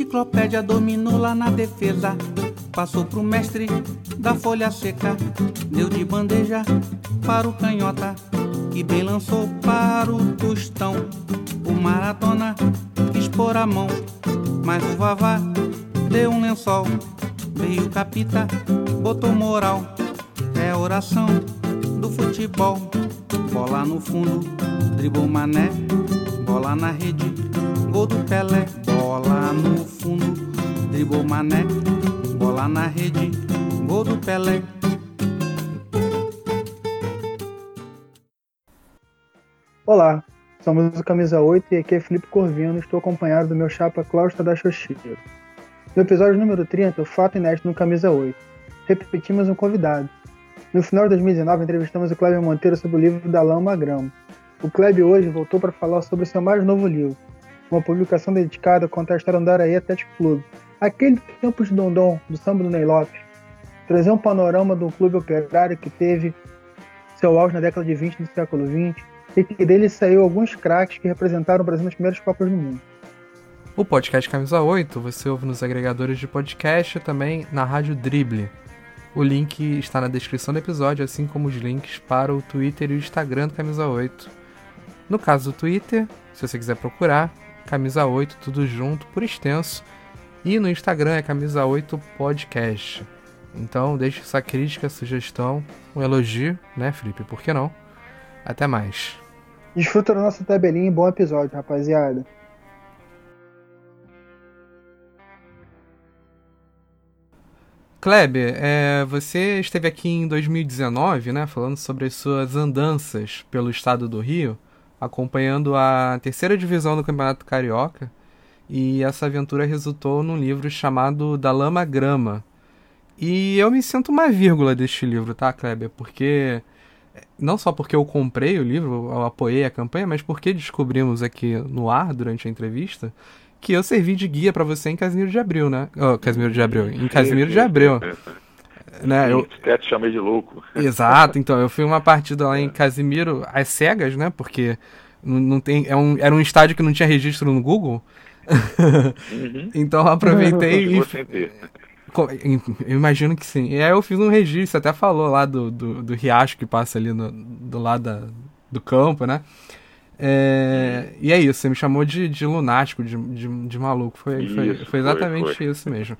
Enciclopédia dominou lá na defesa. Passou pro mestre da folha seca. Deu de bandeja para o canhota. Que bem lançou para o tostão. O maratona quis pôr a mão. Mas o vavá deu um lençol. Veio o capita, botou moral. É oração do futebol. Bola no fundo, dribou mané. Bola na rede, gol do Pelé. Bola no fundo, dribou mané. Bola na rede, gol do Pelé. Olá, somos o Camisa 8 e aqui é Felipe Corvino. Estou acompanhado do meu chapa da Xoxiro. No episódio número 30, o fato inédito no Camisa 8. Repetimos um convidado. No final de 2019, entrevistamos o Cléber Monteiro sobre o livro Da Lama Grama. O Kleber hoje voltou para falar sobre seu mais novo livro, uma publicação dedicada a contar a história do Araí Atlético Clube, aquele tempo de Dondon, do samba do Ney Lopes, trazer um panorama do clube operário que teve seu auge na década de 20 do século 20 e que dele saiu alguns craques que representaram o Brasil nas primeiras Copas do Mundo. O podcast Camisa 8 você ouve nos agregadores de podcast e também na Rádio Drible. O link está na descrição do episódio, assim como os links para o Twitter e o Instagram do Camisa 8. No caso do Twitter, se você quiser procurar, camisa 8, tudo junto, por extenso. E no Instagram é camisa 8 podcast. Então deixe sua crítica, sugestão, um elogio, né, Felipe? Por que não? Até mais. Desfruta da nossa tabelinha e bom episódio, rapaziada. Kleber, é, você esteve aqui em 2019, né, falando sobre as suas andanças pelo estado do Rio acompanhando a terceira divisão do Campeonato Carioca. E essa aventura resultou num livro chamado Da Lama Grama. E eu me sinto uma vírgula deste livro, tá, Kleber? Porque. Não só porque eu comprei o livro, eu apoiei a campanha, mas porque descobrimos aqui no ar, durante a entrevista, que eu servi de guia para você em Casimiro de Abril, né? Oh, Casimiro de Abril. Em Casimiro de Abril. né? Eu até te chamei de louco. Exato, então eu fui uma partida lá em Casimiro às cegas, né? Porque não, não tem, é um, era um estádio que não tinha registro no Google. Uhum. então eu aproveitei e. Eu imagino que sim. E aí eu fiz um registro, até falou lá do, do, do riacho que passa ali no, do lado da, do campo, né? É, e é isso, você me chamou de, de lunático, de, de, de maluco. Foi, isso, foi, foi exatamente foi. isso mesmo.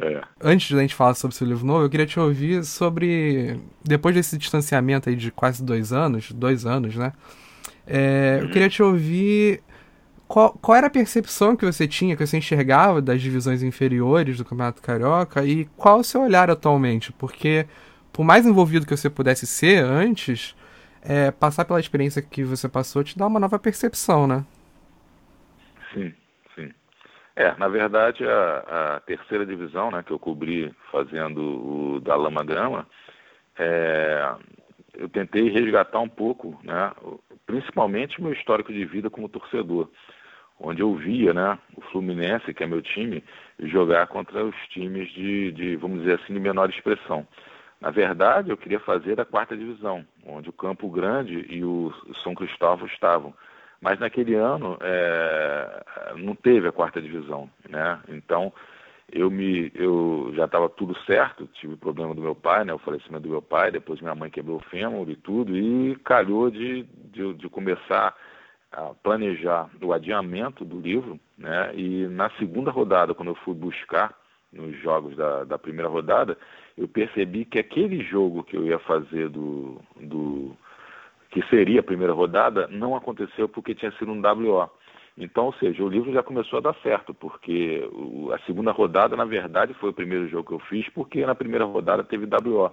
É. Antes de a gente falar sobre seu livro novo, eu queria te ouvir sobre. Depois desse distanciamento aí de quase dois anos, dois anos, né? É. Eu queria te ouvir qual, qual era a percepção que você tinha, que você enxergava das divisões inferiores do Campeonato Carioca e qual o seu olhar atualmente? Porque, por mais envolvido que você pudesse ser antes, é, passar pela experiência que você passou te dá uma nova percepção, né? Sim. É, na verdade, a, a, terceira divisão, né, que eu cobri fazendo o da Lama Grama, é, eu tentei resgatar um pouco, né, principalmente meu histórico de vida como torcedor, onde eu via né, o Fluminense, que é meu time, jogar contra os times de, de, vamos dizer assim, de menor expressão. Na verdade, eu queria fazer a quarta divisão, onde o Campo Grande e o São Cristóvão estavam. Mas naquele ano é, não teve a quarta divisão, né? Então eu me eu já estava tudo certo, tive problema do meu pai, né? O falecimento do meu pai, depois minha mãe quebrou o fêmur e tudo, e calhou de, de, de começar a planejar o adiamento do livro, né? E na segunda rodada, quando eu fui buscar nos jogos da, da primeira rodada, eu percebi que aquele jogo que eu ia fazer do, do que seria a primeira rodada, não aconteceu porque tinha sido um WO. Então, ou seja, o livro já começou a dar certo, porque a segunda rodada, na verdade, foi o primeiro jogo que eu fiz, porque na primeira rodada teve WO.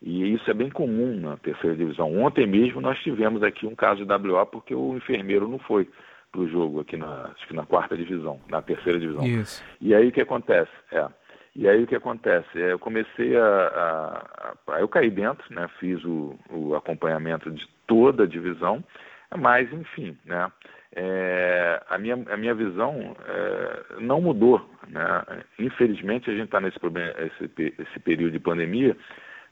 E isso é bem comum na terceira divisão. Ontem mesmo nós tivemos aqui um caso de WO porque o enfermeiro não foi para o jogo aqui na, na quarta divisão, na terceira divisão. Isso. E aí o que acontece? É, e aí o que acontece? É, eu comecei a, a, a, Eu caí dentro, né? fiz o, o acompanhamento de toda a divisão, mas enfim, né? É, a, minha, a minha visão é, não mudou. Né? Infelizmente, a gente está nesse problema, esse, esse período de pandemia,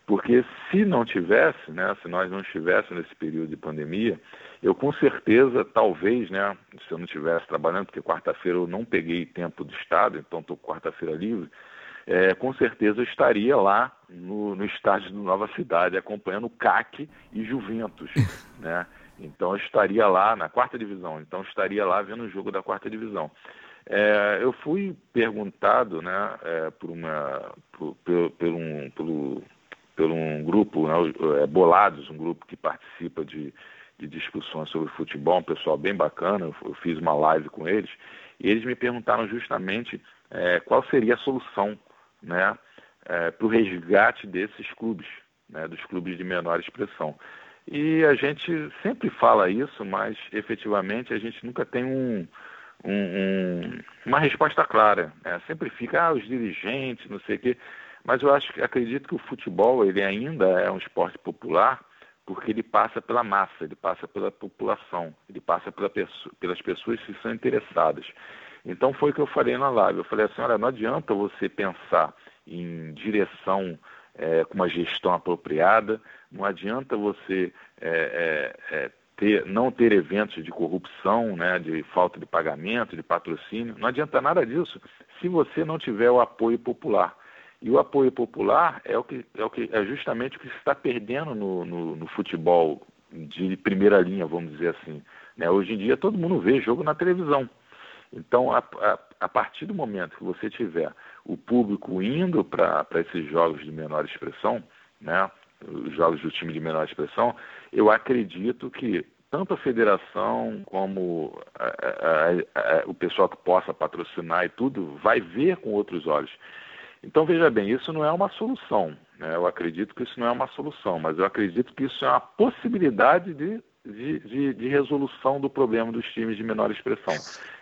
Porque se não tivesse, né, se nós não estivéssemos nesse período de pandemia, eu com certeza, talvez, né, se eu não estivesse trabalhando, porque quarta-feira eu não peguei tempo do Estado, então estou quarta-feira livre, é, com certeza eu estaria lá no, no estádio do Nova Cidade, acompanhando o CAC e Juventus, né? Então eu estaria lá na quarta divisão, então eu estaria lá vendo o jogo da quarta divisão. É, eu fui perguntado, né, é, por uma, por, por, por, um, por, por um grupo, né, é, Bolados, um grupo que participa de, de discussões sobre futebol, um pessoal bem bacana, eu, eu fiz uma live com eles, e eles me perguntaram justamente é, qual seria a solução né, é, para o resgate desses clubes, né, dos clubes de menor expressão. E a gente sempre fala isso, mas efetivamente a gente nunca tem um, um, um, uma resposta clara. Né? Sempre fica, ah, os dirigentes, não sei o quê. Mas eu acho, acredito que o futebol ele ainda é um esporte popular porque ele passa pela massa, ele passa pela população, ele passa pela pelas pessoas que são interessadas. Então foi o que eu falei na live. Eu falei assim, olha, não adianta você pensar em direção é, com uma gestão apropriada, não adianta você é, é, ter, não ter eventos de corrupção, né, de falta de pagamento, de patrocínio, não adianta nada disso se você não tiver o apoio popular. E o apoio popular é, o que, é, o que, é justamente o que se está perdendo no, no, no futebol de primeira linha, vamos dizer assim. Né? Hoje em dia todo mundo vê jogo na televisão. Então, a, a, a partir do momento que você tiver o público indo para esses jogos de menor expressão, né, os jogos do time de menor expressão, eu acredito que tanto a federação como a, a, a, o pessoal que possa patrocinar e tudo vai ver com outros olhos. Então, veja bem, isso não é uma solução. Né? Eu acredito que isso não é uma solução, mas eu acredito que isso é uma possibilidade de de, de, de, resolução do problema dos times de menor expressão.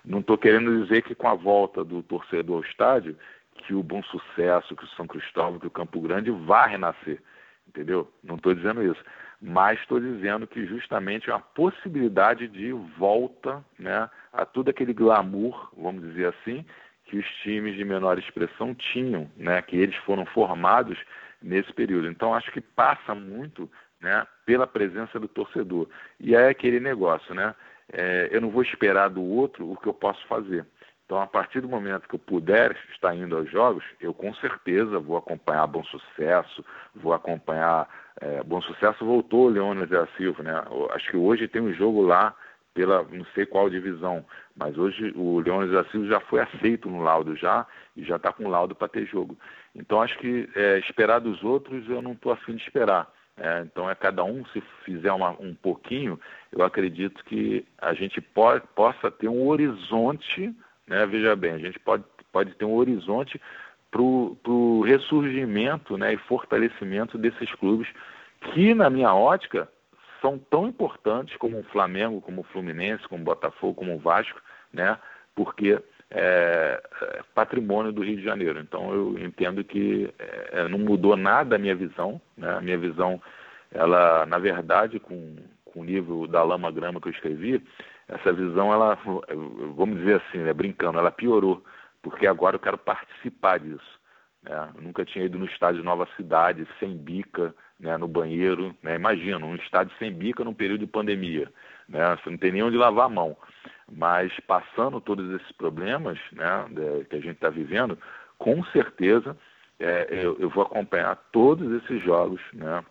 Não estou querendo dizer que com a volta do torcedor ao estádio, que o Bom Sucesso, que o São Cristóvão, que o Campo Grande vá renascer, entendeu? Não estou dizendo isso. Mas estou dizendo que justamente é uma possibilidade de volta né, a todo aquele glamour, vamos dizer assim, que os times de menor expressão tinham, né, que eles foram formados nesse período. Então, acho que passa muito né, pela presença do torcedor. E é aquele negócio, né? É, eu não vou esperar do outro o que eu posso fazer. Então, a partir do momento que eu puder estar indo aos jogos, eu com certeza vou acompanhar Bom Sucesso, vou acompanhar. É, Bom Sucesso voltou o Leônidas da Silva, né? Acho que hoje tem um jogo lá pela não sei qual divisão, mas hoje o Leônidas da Silva já foi aceito no laudo já e já está com laudo para ter jogo. Então acho que é, esperar dos outros eu não estou afim de esperar. É, então é cada um se fizer uma, um pouquinho, eu acredito que a gente pode, possa ter um horizonte, né, veja bem, a gente pode, pode ter um horizonte para o ressurgimento né, e fortalecimento desses clubes que, na minha ótica, são tão importantes como o Flamengo, como o Fluminense, como o Botafogo, como o Vasco, né, porque é, é, patrimônio do Rio de Janeiro. Então eu entendo que é, não mudou nada a minha visão. Né? A minha visão, ela, na verdade, com, com o livro da Lama Grama que eu escrevi, essa visão, ela, vamos dizer assim, né, brincando, ela piorou, porque agora eu quero participar disso. Né? Nunca tinha ido no estádio Nova Cidade, sem bica, né, no banheiro. Né? Imagina, um estádio sem bica num período de pandemia. Né? Você não tem nem onde lavar a mão. Mas passando todos esses problemas né, que a gente está vivendo, com certeza é, eu, eu, vou acompanhar todos esses jogos né,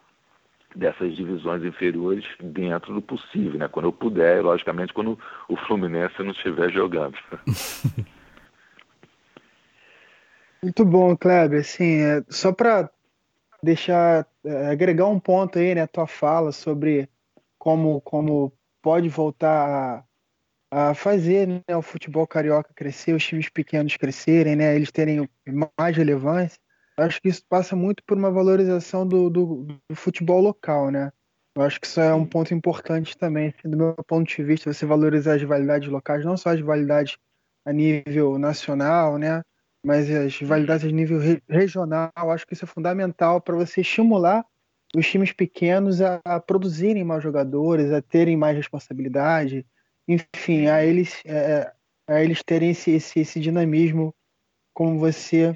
dessas divisões inferiores dentro do possível, né, quando eu puder, logicamente quando o Fluminense não estiver jogando. Muito bom, Kleber. Assim, é, só para deixar é, agregar um ponto aí, né, tua fala sobre como como pode voltar a fazer né, o futebol carioca crescer, os times pequenos crescerem, né, eles terem mais relevância. acho que isso passa muito por uma valorização do, do, do, futebol local, né? Eu acho que isso é um ponto importante também, assim, do meu ponto de vista, você valorizar as validades locais, não só as validades a nível nacional, né? Mas as validades a nível re regional, acho que isso é fundamental para você estimular os times pequenos a, a produzirem mais jogadores, a terem mais responsabilidade, enfim, a eles, é, a eles terem esse, esse, esse dinamismo, como você.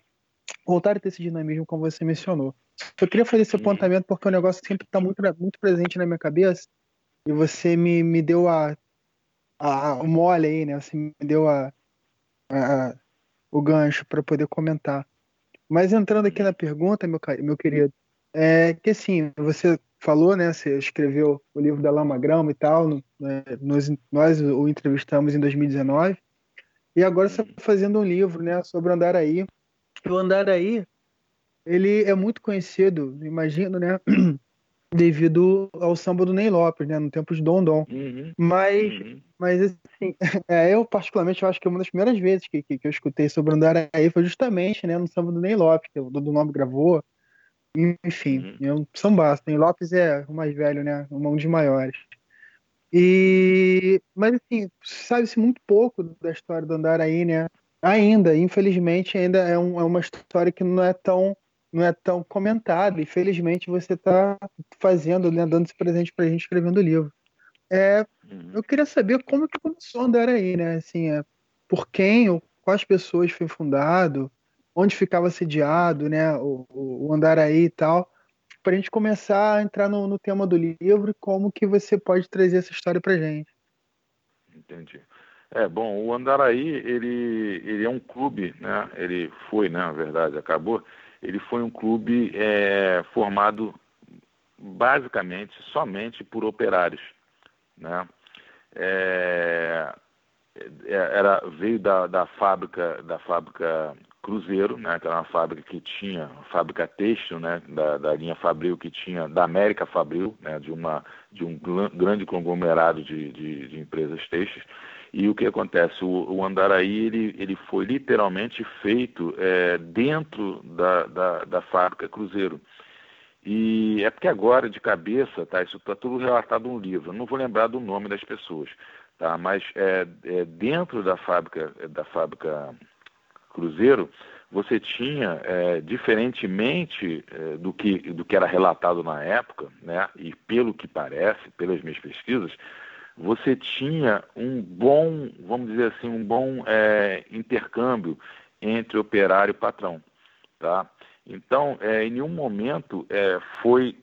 voltar a ter esse dinamismo, como você mencionou. eu queria fazer esse uhum. apontamento porque o negócio sempre está muito, muito presente na minha cabeça e você me, me deu a, a, o mole aí, né? Você me deu a, a o gancho para poder comentar. Mas entrando aqui na pergunta, meu, meu querido, é que assim, você falou, né? Você escreveu o livro da Lama Grama e tal, né, nós, nós o entrevistamos em 2019, e agora você está fazendo um livro, né, sobre o Andaraí. O Andaraí, ele é muito conhecido, imagino, né? devido ao samba do Ney Lopes, né, no tempo de Dom. Uhum, mas, uhum. mas assim, é, eu particularmente eu acho que uma das primeiras vezes que, que, que eu escutei sobre o Andaraí foi justamente, né, no samba do Ney Lopes, que o Dudu Nobre gravou. Enfim, uhum. sambaço. Ney Lopes é o mais velho, né, um dos maiores. E, mas assim, sabe-se muito pouco da história do Andaraí, né? Ainda, infelizmente, ainda é, um, é uma história que não é tão não é tão comentado. Infelizmente, você está fazendo, né, dando esse presente para a gente escrevendo o livro. É, uhum. eu queria saber como que começou a andar aí, né? Assim, é, por quem, ou quais pessoas foi fundado, onde ficava sediado, né? O, o, Andaraí e tal, para a gente começar a entrar no, no, tema do livro como que você pode trazer essa história para gente. Entendi. É, bom, o Andaraí, ele, ele é um clube, né? Ele foi, né, na verdade, acabou ele foi um clube é, formado basicamente somente por operários, né? É, é, era veio da, da fábrica da fábrica Cruzeiro, né? Que era uma fábrica que tinha fábrica têxtil, né? Da, da linha Fabril que tinha da América Fabril, né? De uma de um grande conglomerado de, de, de empresas têxteis e o que acontece? O, o Andaraí ele, ele foi literalmente feito é, dentro da, da, da, fábrica Cruzeiro. E é porque agora, de cabeça, tá, isso está tudo relatado no livro. Não vou lembrar do nome das pessoas, tá? mas é, é dentro da fábrica, da fábrica Cruzeiro, você tinha, é, diferentemente é, do, que, do que era relatado na época, né, e pelo que parece, pelas minhas pesquisas, você tinha um bom, vamos dizer assim, um bom é, intercâmbio entre operário e patrão, tá? Então, é, em nenhum momento é, foi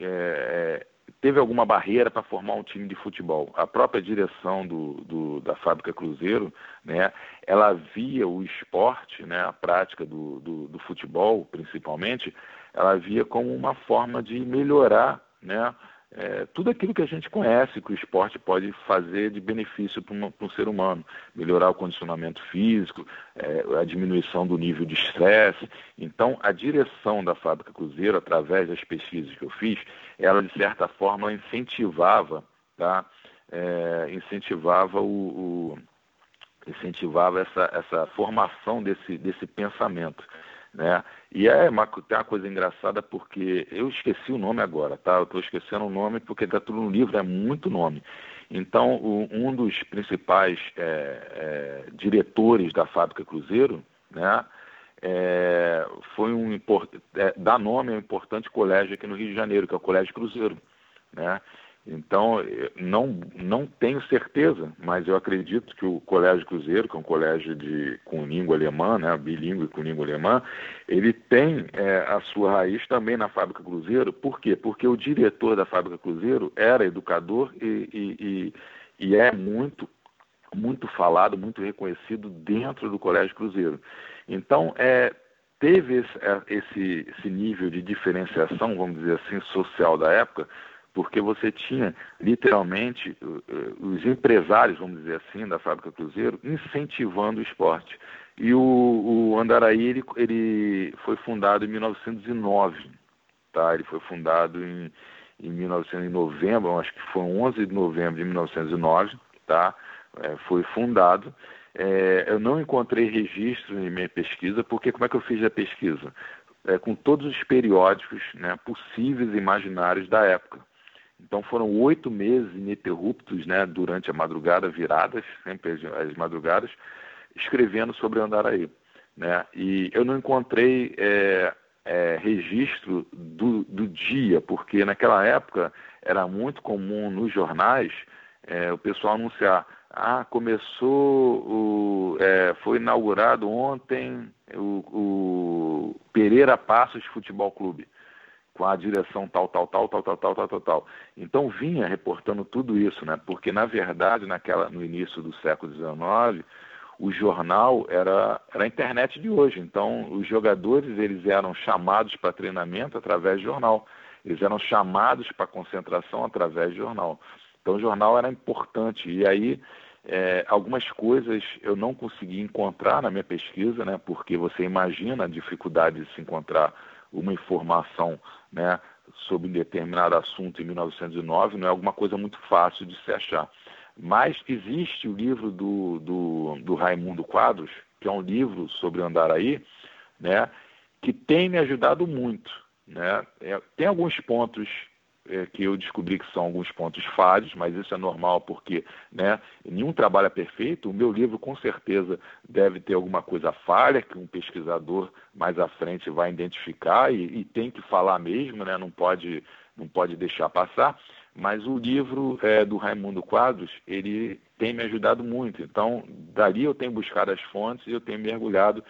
é, teve alguma barreira para formar um time de futebol. A própria direção do, do, da fábrica Cruzeiro, né, ela via o esporte, né, a prática do, do, do futebol, principalmente, ela via como uma forma de melhorar, né, é, tudo aquilo que a gente conhece que o esporte pode fazer de benefício para um, ser humano, melhorar o condicionamento físico, é, a diminuição do nível de estresse. Então, a direção da Fábrica Cruzeiro, através das pesquisas que eu fiz, ela de certa forma incentivava, tá? É, incentivava o, o incentivava essa, essa formação desse, desse pensamento. Né? E é uma, tem uma coisa engraçada porque eu esqueci o nome agora, tá? Eu estou esquecendo o nome porque está tudo no livro, é muito nome. Então, o, um dos principais é, é, diretores da fábrica Cruzeiro, né? É, foi um é, dá nome a um importante colégio aqui no Rio de Janeiro, que é o Colégio Cruzeiro, né? Então, não, não tenho certeza, mas eu acredito que o Colégio Cruzeiro, que é um colégio de, com língua alemã, né, bilíngue com língua alemã, ele tem é, a sua raiz também na Fábrica Cruzeiro. Por quê? Porque o diretor da Fábrica Cruzeiro era educador e, e, e, e é muito, muito falado, muito reconhecido dentro do Colégio Cruzeiro. Então, é, teve esse, é, esse, esse nível de diferenciação, vamos dizer assim, social da época, porque você tinha literalmente os empresários, vamos dizer assim, da fábrica Cruzeiro incentivando o esporte. E o, o Andaraí ele, ele, foi fundado em 1909, tá? Ele foi fundado em, em 1900, novembro, acho que foi 11 de novembro de 1909, tá? É, foi fundado. É, eu não encontrei registro em minha pesquisa, porque como é que eu fiz a pesquisa? É, com todos os periódicos né, possíveis e imaginários da época. Então foram oito meses ininterruptos, né, durante a madrugada, viradas, sempre as, as madrugadas, escrevendo sobre Andaraí. Né? E eu não encontrei é, é, registro do, do, dia, porque naquela época era muito comum nos jornais é, o pessoal anunciar, ah, começou, o, é, foi inaugurado ontem o, o Pereira Passos Futebol Clube. Com a direção tal, tal, tal, tal, tal, tal, tal, tal, tal. Então vinha reportando tudo isso, né? Porque na verdade, naquela, no início do século XIX, o jornal era, era a internet de hoje. Então os jogadores eles eram chamados para treinamento através do jornal. Eles eram chamados para concentração através do jornal. Então o jornal era importante. E aí é, algumas coisas eu não consegui encontrar na minha pesquisa, né? Porque você imagina a dificuldade de se encontrar uma informação né, sobre um determinado assunto em 1909 não é alguma coisa muito fácil de se achar. Mas existe o livro do, do, do Raimundo Quadros, que é um livro sobre Andaraí, né, que tem me ajudado muito. Né? É, tem alguns pontos é, que eu descobri que são alguns pontos falhos, mas isso é normal porque né, nenhum trabalho é perfeito. O meu livro, com certeza, deve ter alguma coisa falha que um pesquisador mais à frente vai identificar e, e tem que falar mesmo, né, não, pode, não pode deixar passar. Mas o livro é, do Raimundo Quadros, ele tem me ajudado muito. Então, dali eu tenho buscado as fontes e eu tenho mergulhado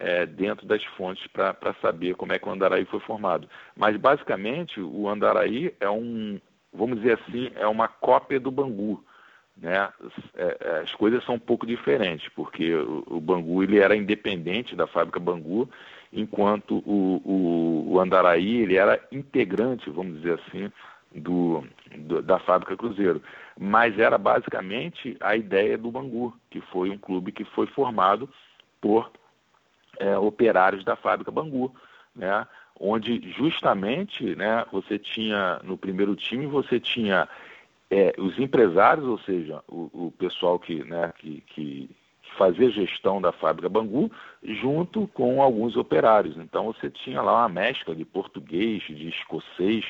é, dentro das fontes para saber como é que o Andaraí foi formado. Mas, basicamente, o Andaraí é um, vamos dizer assim, é uma cópia do Bangu. Né? É, é, as coisas são um pouco diferentes, porque o, Bangu ele era independente da fábrica Bangu, enquanto o, o, o Andaraí ele era integrante, vamos dizer assim, do, do, da fábrica Cruzeiro. Mas era basicamente a ideia do Bangu, que foi um clube que foi formado por é, operários da fábrica Bangu, né? onde justamente né, você tinha, no primeiro time, você tinha é, os empresários, ou seja, o, o pessoal que, né, que, que, fazia gestão da fábrica Bangu, junto com alguns operários. Então você tinha lá uma mescla de português, de escocês,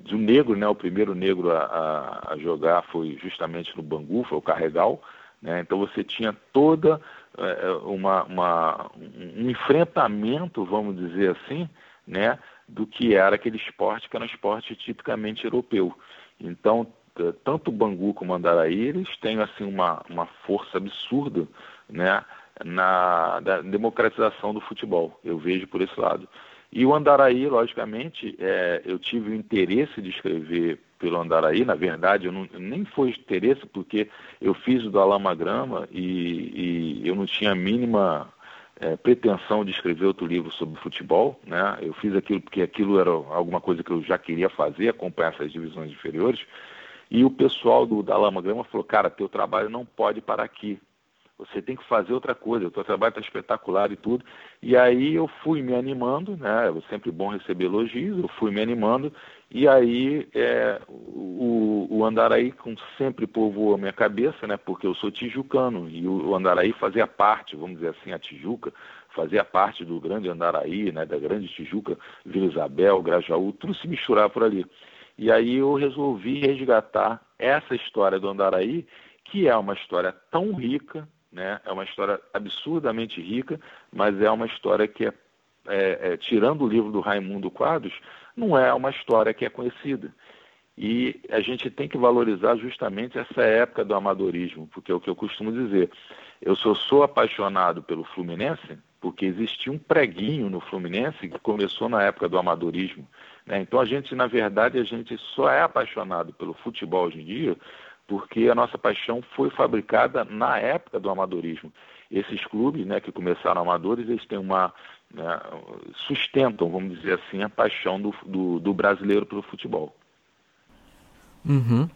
de um negro, né, o primeiro negro a, a, a jogar foi justamente no Bangu, foi o Carregal. Né? Então você tinha toda é, uma, uma, um enfrentamento, vamos dizer assim, né, do que era aquele esporte que era um esporte tipicamente europeu. Então, tanto o Bangu como o Andaraí, eles têm assim uma, uma força absurda né, na democratização do futebol. Eu vejo por esse lado. E o Andaraí, logicamente, é, eu tive o interesse de escrever pelo Andaraí, na verdade, eu não, nem foi interesse, porque eu fiz o do Alama Grama e, e eu não tinha a mínima é, pretensão de escrever outro livro sobre futebol, né? Eu fiz aquilo porque aquilo era alguma coisa que eu já queria fazer, acompanhar essas divisões inferiores. E o pessoal do da Lama Grama falou: "Cara, teu trabalho não pode parar aqui. Você tem que fazer outra coisa. O teu trabalho está espetacular e tudo". E aí eu fui me animando, né? É sempre bom receber elogios. Eu fui me animando e aí é, o, o, Andaraí com sempre povoou a minha cabeça, né? Porque eu sou tijucano e o, o, Andaraí fazia parte, vamos dizer assim, a Tijuca fazia parte do grande Andaraí, né? Da grande Tijuca, Vila Isabel, Grajaú, tudo se misturava por ali. E aí eu resolvi resgatar essa história do Andaraí, que é uma história tão rica, né? É uma história absurdamente rica, mas é uma história que é, é, é tirando o livro do Raimundo Quadros não é uma história que é conhecida. E a gente tem que valorizar justamente essa época do amadorismo, porque é o que eu costumo dizer. Eu só sou apaixonado pelo Fluminense porque existia um preguinho no Fluminense que começou na época do amadorismo. Né? Então a gente, na verdade, a gente só é apaixonado pelo futebol hoje em dia porque a nossa paixão foi fabricada na época do amadorismo. Esses clubes né, que começaram amadores, eles têm uma, né, sustentam, vamos dizer assim, a paixão do, do, do brasileiro pelo futebol. Uhum.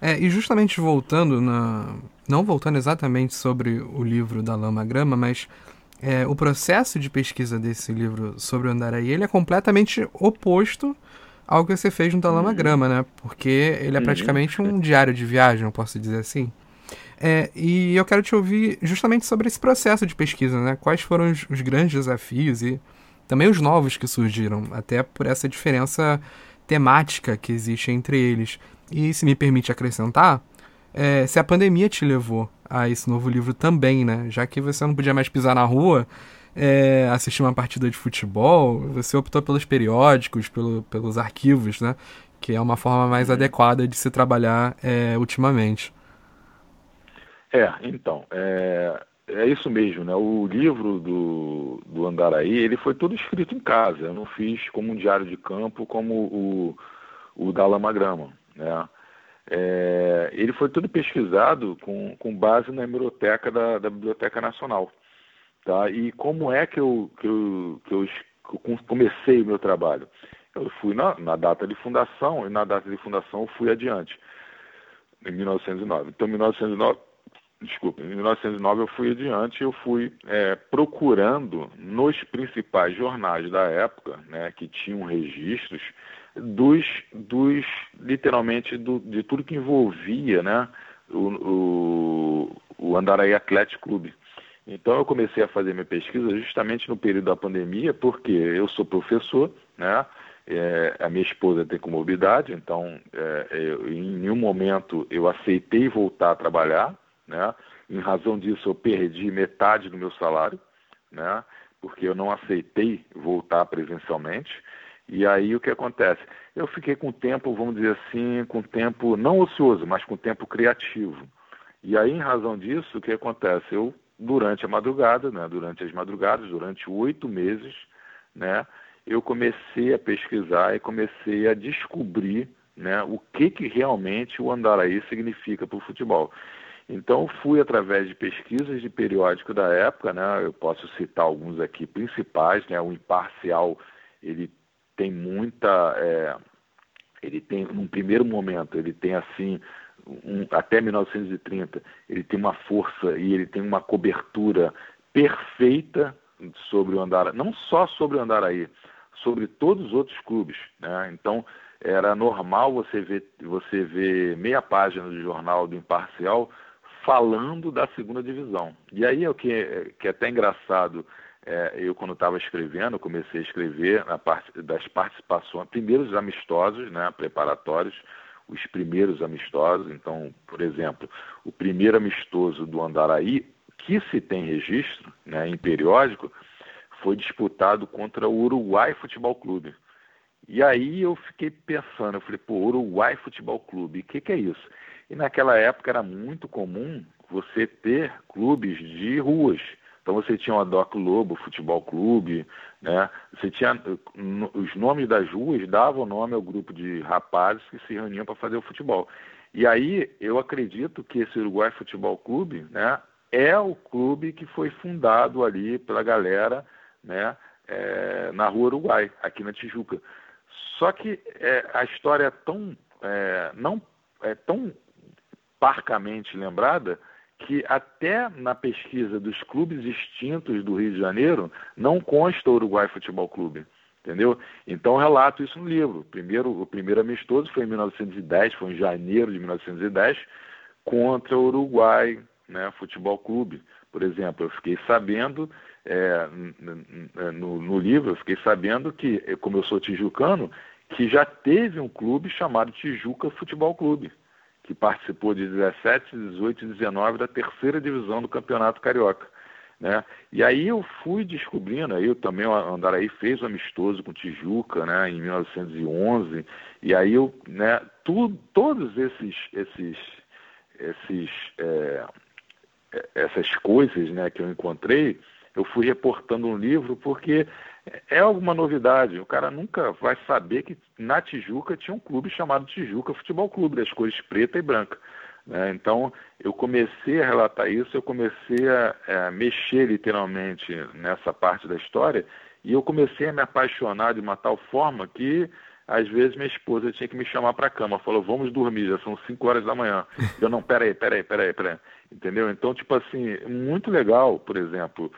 É, e justamente voltando na. Não voltando exatamente sobre o livro da Lama Grama, mas é, o processo de pesquisa desse livro sobre o Andaraí ele é completamente oposto ao que você fez no da Lama uhum. Grama, né? Porque ele é uhum. praticamente um diário de viagem, eu posso dizer assim. É, e eu quero te ouvir justamente sobre esse processo de pesquisa, né? Quais foram os, os, grandes desafios e também os novos que surgiram, até por essa diferença temática que existe entre eles. E se me permite acrescentar, é, se a pandemia te levou a esse novo livro também, né? Já que você não podia mais pisar na rua, é, assistir uma partida de futebol, você optou pelos periódicos, pelo, pelos arquivos, né? Que é uma forma mais uhum. adequada de se trabalhar é, ultimamente. É, então, é, é isso mesmo, né? O livro do, do Andaraí, ele foi todo escrito em casa. Eu não fiz como um diário de campo, como o, o da Lama Grama, né? É, ele foi todo pesquisado com, com base na biblioteca da, da Biblioteca Nacional. Tá? E como é que eu, que eu, que eu comecei o meu trabalho? Eu fui na, na, data de fundação, e na data de fundação eu fui adiante, em 1909. Então, em 1909, desculpa, em 1909 eu fui adiante, eu fui é, procurando nos principais jornais da época, né, que tinham registros, dos, dos literalmente do, de tudo que envolvia né, o, o, o Andaraí Atlético Clube. Então eu comecei a fazer minha pesquisa justamente no período da pandemia, porque eu sou professor, né? É, a minha esposa tem comorbidade, então é, eu, em nenhum momento eu aceitei voltar a trabalhar, né? Em razão disso eu perdi metade do meu salário, né? Porque eu não aceitei voltar presencialmente. E aí o que acontece? Eu fiquei com tempo, vamos dizer assim, com tempo não ocioso, mas com tempo criativo. E aí, em razão disso, o que acontece? Eu, durante a madrugada, né, durante as madrugadas, durante oito meses, né, eu comecei a pesquisar e comecei a descobrir né, o que, que realmente o Andaraí significa para o futebol. Então, fui através de pesquisas de periódico da época, né, eu posso citar alguns aqui principais, né, o Imparcial, ele tem muita. É, ele tem, num primeiro momento, ele tem assim, um, até 1930, ele tem uma força e ele tem uma cobertura perfeita sobre o Andaraí, não só sobre o Andaraí, sobre todos os outros clubes. Né? Então, era normal você ver, você ver meia página do jornal do Imparcial falando da segunda divisão. E aí é o que, que é até engraçado é, eu quando estava escrevendo, comecei a escrever parte das participações, primeiros amistosos, né, preparatórios, os primeiros amistosos. Então, por exemplo, o primeiro amistoso do Andaraí, que se tem registro, né, em periódico, foi disputado contra o Uruguai Futebol Clube. E aí eu fiquei pensando, eu falei, pô, Uruguai Futebol Clube, o que, que é isso? E naquela época era muito comum você ter clubes de ruas. Então você tinha o Adoc Lobo Futebol Clube, né? Você tinha os nomes das ruas davam nome ao grupo de rapazes que se reuniam para fazer o futebol. E aí eu acredito que esse Uruguai Futebol Clube, né, é o clube que foi fundado ali pela galera, né, é, na Rua Uruguai, aqui na Tijuca. Só que é, a história é tão é, não é tão parcamente lembrada que até na pesquisa dos clubes extintos do Rio de Janeiro não consta o Uruguai Futebol Clube, entendeu? Então relato isso no livro. Primeiro, o primeiro amistoso foi em 1910, foi em janeiro de 1910, contra o Uruguai né, Futebol Clube. Por exemplo, eu fiquei sabendo é, no, no livro, eu fiquei sabendo que, como eu sou tijucano, que já teve um clube chamado Tijuca Futebol Clube que participou de 17, 18 e 19 da terceira divisão do Campeonato Carioca. Né? E aí eu fui descobrindo, aí eu também, o Andaraí fez um amistoso com Tijuca, né, em 1911, e aí eu, né, tu, todos esses, esses, esses, é, essas coisas, né, que eu encontrei, eu fui reportando um livro porque é alguma novidade. O cara nunca vai saber que na Tijuca tinha um clube chamado Tijuca Futebol Clube, das cores preta e branca. Né? Então, eu comecei a relatar isso, eu comecei a, a, mexer literalmente nessa parte da história e eu comecei a me apaixonar de uma tal forma que às vezes minha esposa tinha que me chamar para a cama, falou, vamos dormir, já são 5 horas da manhã. Eu, não, peraí, peraí, peraí, peraí. Entendeu? Então, tipo assim, muito legal, por exemplo,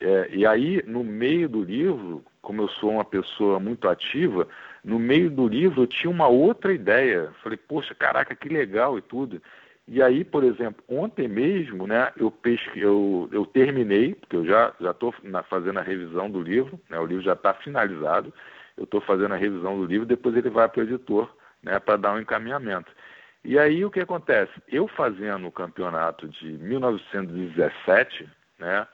é, e aí, no meio do livro, como eu sou uma pessoa muito ativa, no meio do livro eu tinha uma outra ideia. Falei, poxa, caraca, que legal e tudo. E aí, por exemplo, ontem mesmo, né, eu, pesque, eu, eu terminei, porque eu já estou fazendo a revisão do livro, né, o livro já está finalizado, eu estou fazendo a revisão do livro, depois ele vai para o editor né, para dar um encaminhamento. E aí o que acontece? Eu fazendo o campeonato de 1917, né,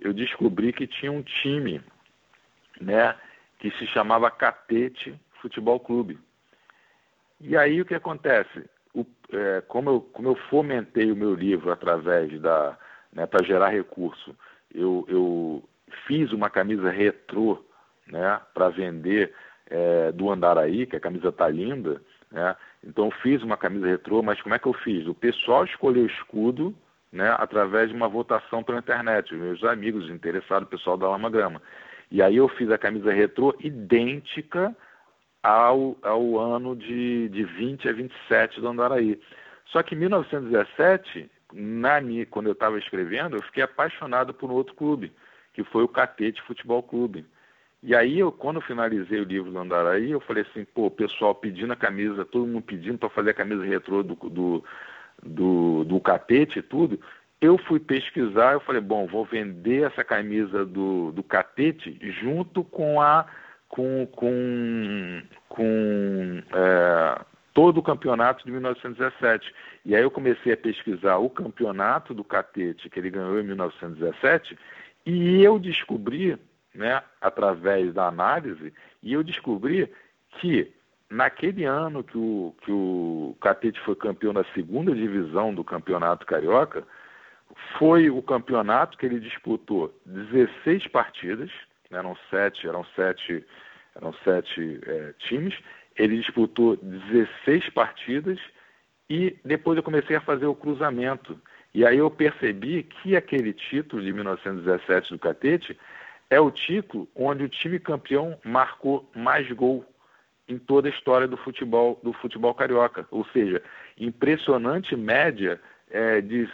eu descobri que tinha um time, né, que se chamava Catete Futebol Clube. E aí o que acontece? O, é, como, eu, como eu fomentei o meu livro através da, né, para gerar recurso. Eu, eu fiz uma camisa retrô né, para vender é, do Andaraí, que a camisa tá linda, né? Então fiz uma camisa retrô, mas como é que eu fiz? O pessoal escolheu o escudo, né, através de uma votação pela internet, meus amigos interessados, o pessoal da Lama Grama. E aí eu fiz a camisa retrô idêntica ao, ao ano de, de 20 a 27 do Andaraí. Só que em 1917, na minha, quando eu estava escrevendo, eu fiquei apaixonado por um outro clube, que foi o Catete Futebol Clube. E aí, eu, quando eu finalizei o livro do Andaraí, eu falei assim, pô, o pessoal pedindo a camisa, todo mundo pedindo para fazer a camisa retrô do, do, do, do catete e tudo. Eu fui pesquisar, eu falei, bom, vou vender essa camisa do, do catete junto com a com, com, com é, todo o campeonato de 1917. E aí eu comecei a pesquisar o campeonato do catete que ele ganhou em 1917 e eu descobri né, através da análise, e eu descobri que naquele ano que o, que o Catete foi campeão da segunda divisão do Campeonato Carioca, foi o campeonato que ele disputou 16 partidas, eram sete, eram sete, eram sete é, times, ele disputou 16 partidas e depois eu comecei a fazer o cruzamento. E aí eu percebi que aquele título de 1917 do Catete é o título onde o time campeão marcou mais gol em toda a história do futebol do futebol carioca, ou seja, impressionante média é, de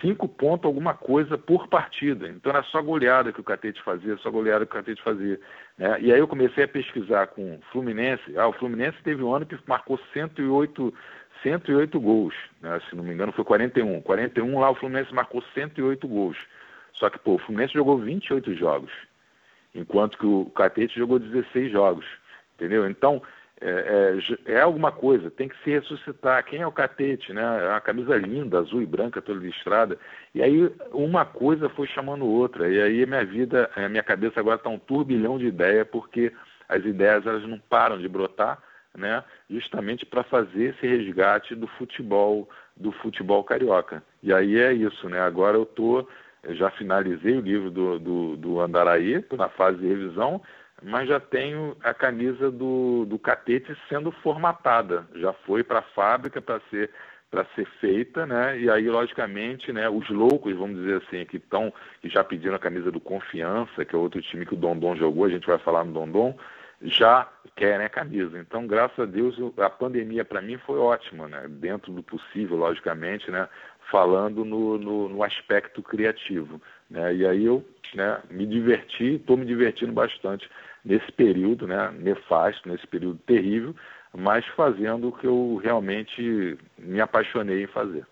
cinco pontos alguma coisa por partida. Então era só goleada que o Catete fazia, só goleada que o Catete fazia. Né? E aí eu comecei a pesquisar com o Fluminense. Ah, o Fluminense teve um ano que marcou 108, 108 gols, né? se não me engano foi 41. 41 lá o Fluminense marcou 108 gols. Só que pô, o Fluminense jogou 28 jogos enquanto que o Catete jogou 16 jogos, entendeu? Então, é, é, é, alguma coisa, tem que se ressuscitar. Quem é o Catete, né? É uma camisa linda, azul e branca, toda listrada. E aí uma coisa foi chamando outra. E aí minha vida, minha cabeça agora está um turbilhão de ideias, porque as ideias elas não param de brotar, né? Justamente para fazer esse resgate do futebol, do futebol carioca. E aí é isso, né? Agora eu eu já finalizei o livro do, do, do Andaraí, na fase de revisão, mas já tenho a camisa do, do Catete sendo formatada. Já foi para a fábrica para ser para ser feita, né? E aí, logicamente, né, os loucos, vamos dizer assim, que estão, que já pediram a camisa do Confiança, que é outro time que o Dondon jogou, a gente vai falar no Dondon, já querem a camisa. Então, graças a Deus, a pandemia para mim foi ótima, né? Dentro do possível, logicamente, né? Falando no, no, no aspecto criativo. Né? E aí eu né, me diverti, estou me divertindo bastante nesse período né, nefasto, nesse período terrível, mas fazendo o que eu realmente me apaixonei em fazer.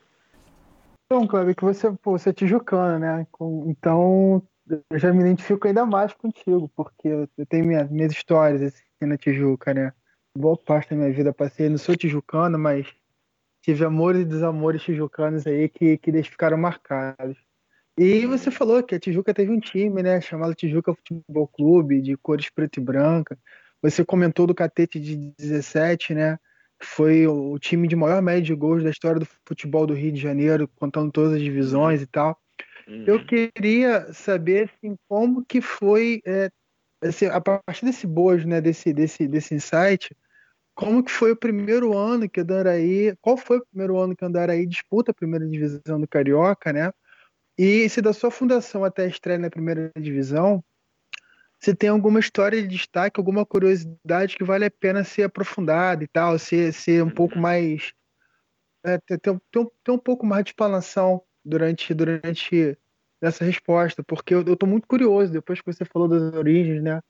Então, Cleber, que você, pô, você é tijucano, né? Então, eu já me identifico ainda mais contigo, porque eu tenho minha, minhas histórias assim, na Tijuca, né? Boa parte da minha vida passei, não sou tijucano, mas tive amores e desamores tijucanos aí que, que ficaram marcados. E você falou que a Tijuca teve um time, né, chamado Tijuca Futebol Clube, de cores preto e branca. Você comentou do Catete de 17, né, que foi o time de maior média de gols da história do futebol do Rio de Janeiro, contando todas as divisões e tal. Uhum. Eu queria saber assim, como que foi, é, assim, a partir desse bojo, né, desse, desse, desse insight, como que foi o primeiro ano que Andaraí, qual foi o primeiro ano que Andaraí disputa a primeira divisão do Carioca, né? E se da sua fundação até a estreia na primeira divisão, se tem alguma história de destaque, alguma curiosidade que vale a pena ser aprofundada e tal, ser, ser um pouco uhum. mais. É, ter, ter, ter, um pouco mais de explanação durante, durante essa resposta, porque eu, estou muito curioso, depois que você falou das origens, né?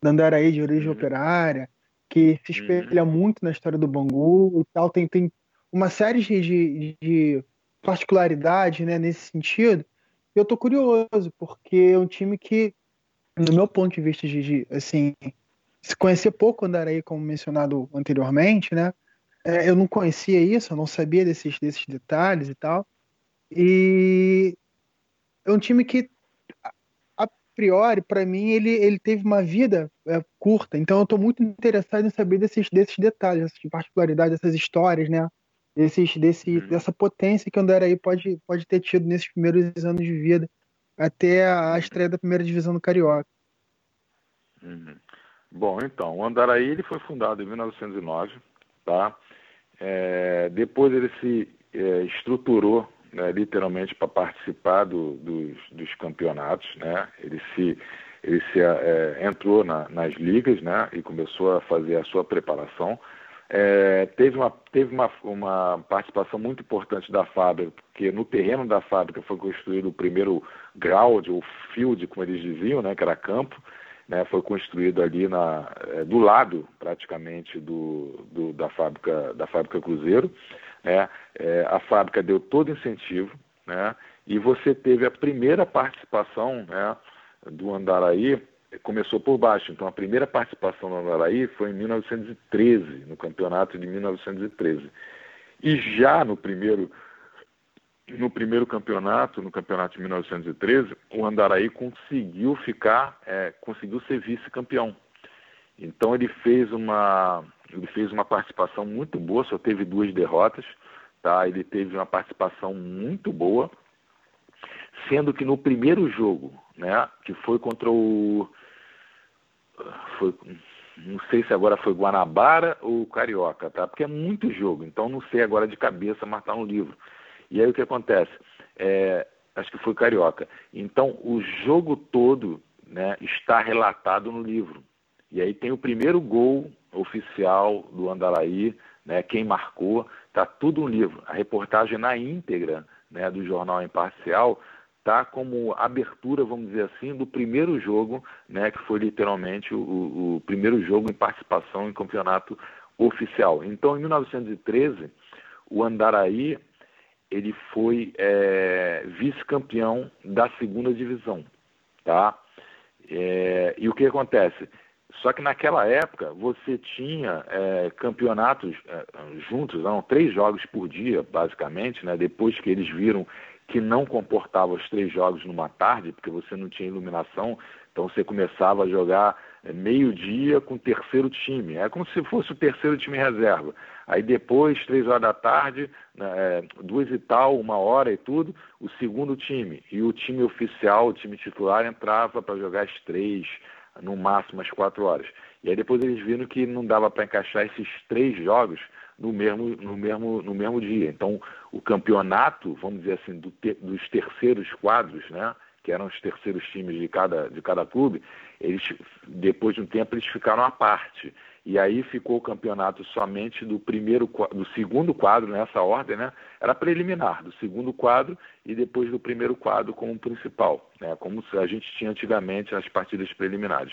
Da Andaraí de origem uhum. operária, que se espelha uhum. muito na história do Bangu e tal. Tem, tem uma série de, de, de particularidades né, nesse sentido. Eu tô curioso, porque é um time que, no meu ponto de vista, de, de assim, se conhecia pouco o Andaraí, como mencionado anteriormente, né? É, eu não conhecia isso, eu não sabia desses, desses detalhes e tal. E é um time que priori, para mim, ele, ele teve uma vida é, curta. Então, eu estou muito interessado em saber desses, desses detalhes, essas particularidades, essas histórias, né? desses, desse, uhum. dessa potência que o Andaraí pode, pode ter tido nesses primeiros anos de vida, até a estreia da primeira divisão do Carioca. Uhum. Bom, então, o Andaraí ele foi fundado em 1909, tá? É, depois ele se é, estruturou né, literalmente para participar do, dos, dos, campeonatos, né? Ele se ele se é, entrou na, nas ligas, né? E começou a fazer a sua preparação. É, teve uma, teve uma, uma participação muito importante da fábrica, porque no terreno da fábrica foi construído o primeiro ground, ou field, como eles diziam, né, que era campo, né, foi construído ali na, é, do lado, praticamente, do, do, da, fábrica, da fábrica Cruzeiro. Né, é, a fábrica deu todo incentivo, né, e você teve a primeira participação né, do Andaraí começou por baixo. Então a primeira participação no Andaraí foi em 1913, no campeonato de 1913. E já no primeiro no primeiro campeonato, no campeonato de 1913, o Andaraí conseguiu ficar, é, conseguiu ser vice-campeão. Então ele fez uma ele fez uma participação muito boa, só teve duas derrotas, tá? Ele teve uma participação muito boa, sendo que no primeiro jogo, né, que foi contra o foi, não sei se agora foi Guanabara ou Carioca, tá? Porque é muito jogo, então não sei agora de cabeça, tá no livro. E aí o que acontece? É, acho que foi Carioca. Então o jogo todo né, está relatado no livro. E aí tem o primeiro gol oficial do Andaraí, né, quem marcou, tá tudo no livro. A reportagem na íntegra né, do jornal Imparcial tá como abertura, vamos dizer assim, do primeiro jogo, né, que foi literalmente o, o primeiro jogo em participação em campeonato oficial. Então, em 1913, o Andaraí ele foi é, vice-campeão da segunda divisão, tá? É, e o que acontece? Só que naquela época você tinha é, campeonatos é, juntos, eram três jogos por dia, basicamente, né? Depois que eles viram que não comportava os três jogos numa tarde, porque você não tinha iluminação, então você começava a jogar é, meio-dia com o terceiro time. É como se fosse o terceiro time reserva. Aí depois, três horas da tarde, né, é, duas e tal, uma hora e tudo, o segundo time. E o time oficial, o time titular, entrava para jogar às três, no máximo às quatro horas. E aí depois eles viram que não dava para encaixar esses três jogos no mesmo, no mesmo, no mesmo dia. Então, o campeonato, vamos dizer assim, do te, dos terceiros quadros, né, que eram os terceiros times de cada, de cada clube, eles, depois de um tempo, eles ficaram à parte. E aí ficou o campeonato somente do primeiro, do segundo quadro nessa ordem, né? Era preliminar, do segundo quadro e depois do primeiro quadro como principal, né? Como a gente tinha antigamente nas partidas preliminares.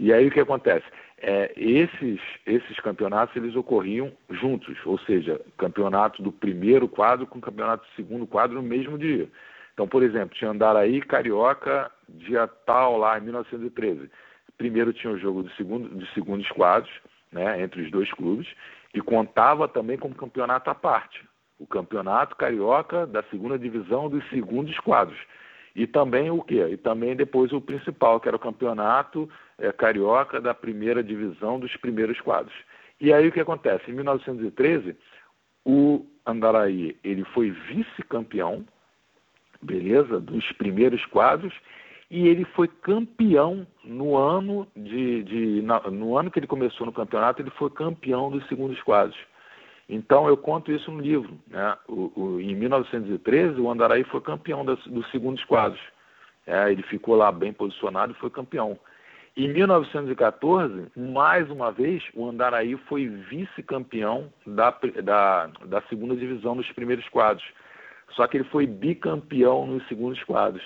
E aí o que acontece? É, esses, esses campeonatos eles ocorriam juntos, ou seja, campeonato do primeiro quadro com campeonato do segundo quadro no mesmo dia. Então, por exemplo, tinha Andaraí, Carioca, dia tal lá em 1913. Primeiro tinha o jogo do segundo, dos segundos quadros, né, entre os dois clubes, e contava também como campeonato à parte. O campeonato carioca da segunda divisão dos segundos quadros. E também o quê? E também depois o principal, que era o campeonato é, carioca da primeira divisão dos primeiros quadros. E aí o que acontece? Em 1913, o Andaraí ele foi vice-campeão, beleza, dos primeiros quadros, e ele foi campeão no ano de, de no ano que ele começou no campeonato, ele foi campeão dos segundos quadros. Então eu conto isso no livro. Né? O, o, em 1913, o Andaraí foi campeão das, dos segundos quadros. É, ele ficou lá bem posicionado e foi campeão. Em 1914, mais uma vez, o Andaraí foi vice-campeão da, da, da segunda divisão nos primeiros quadros. Só que ele foi bicampeão nos segundos quadros.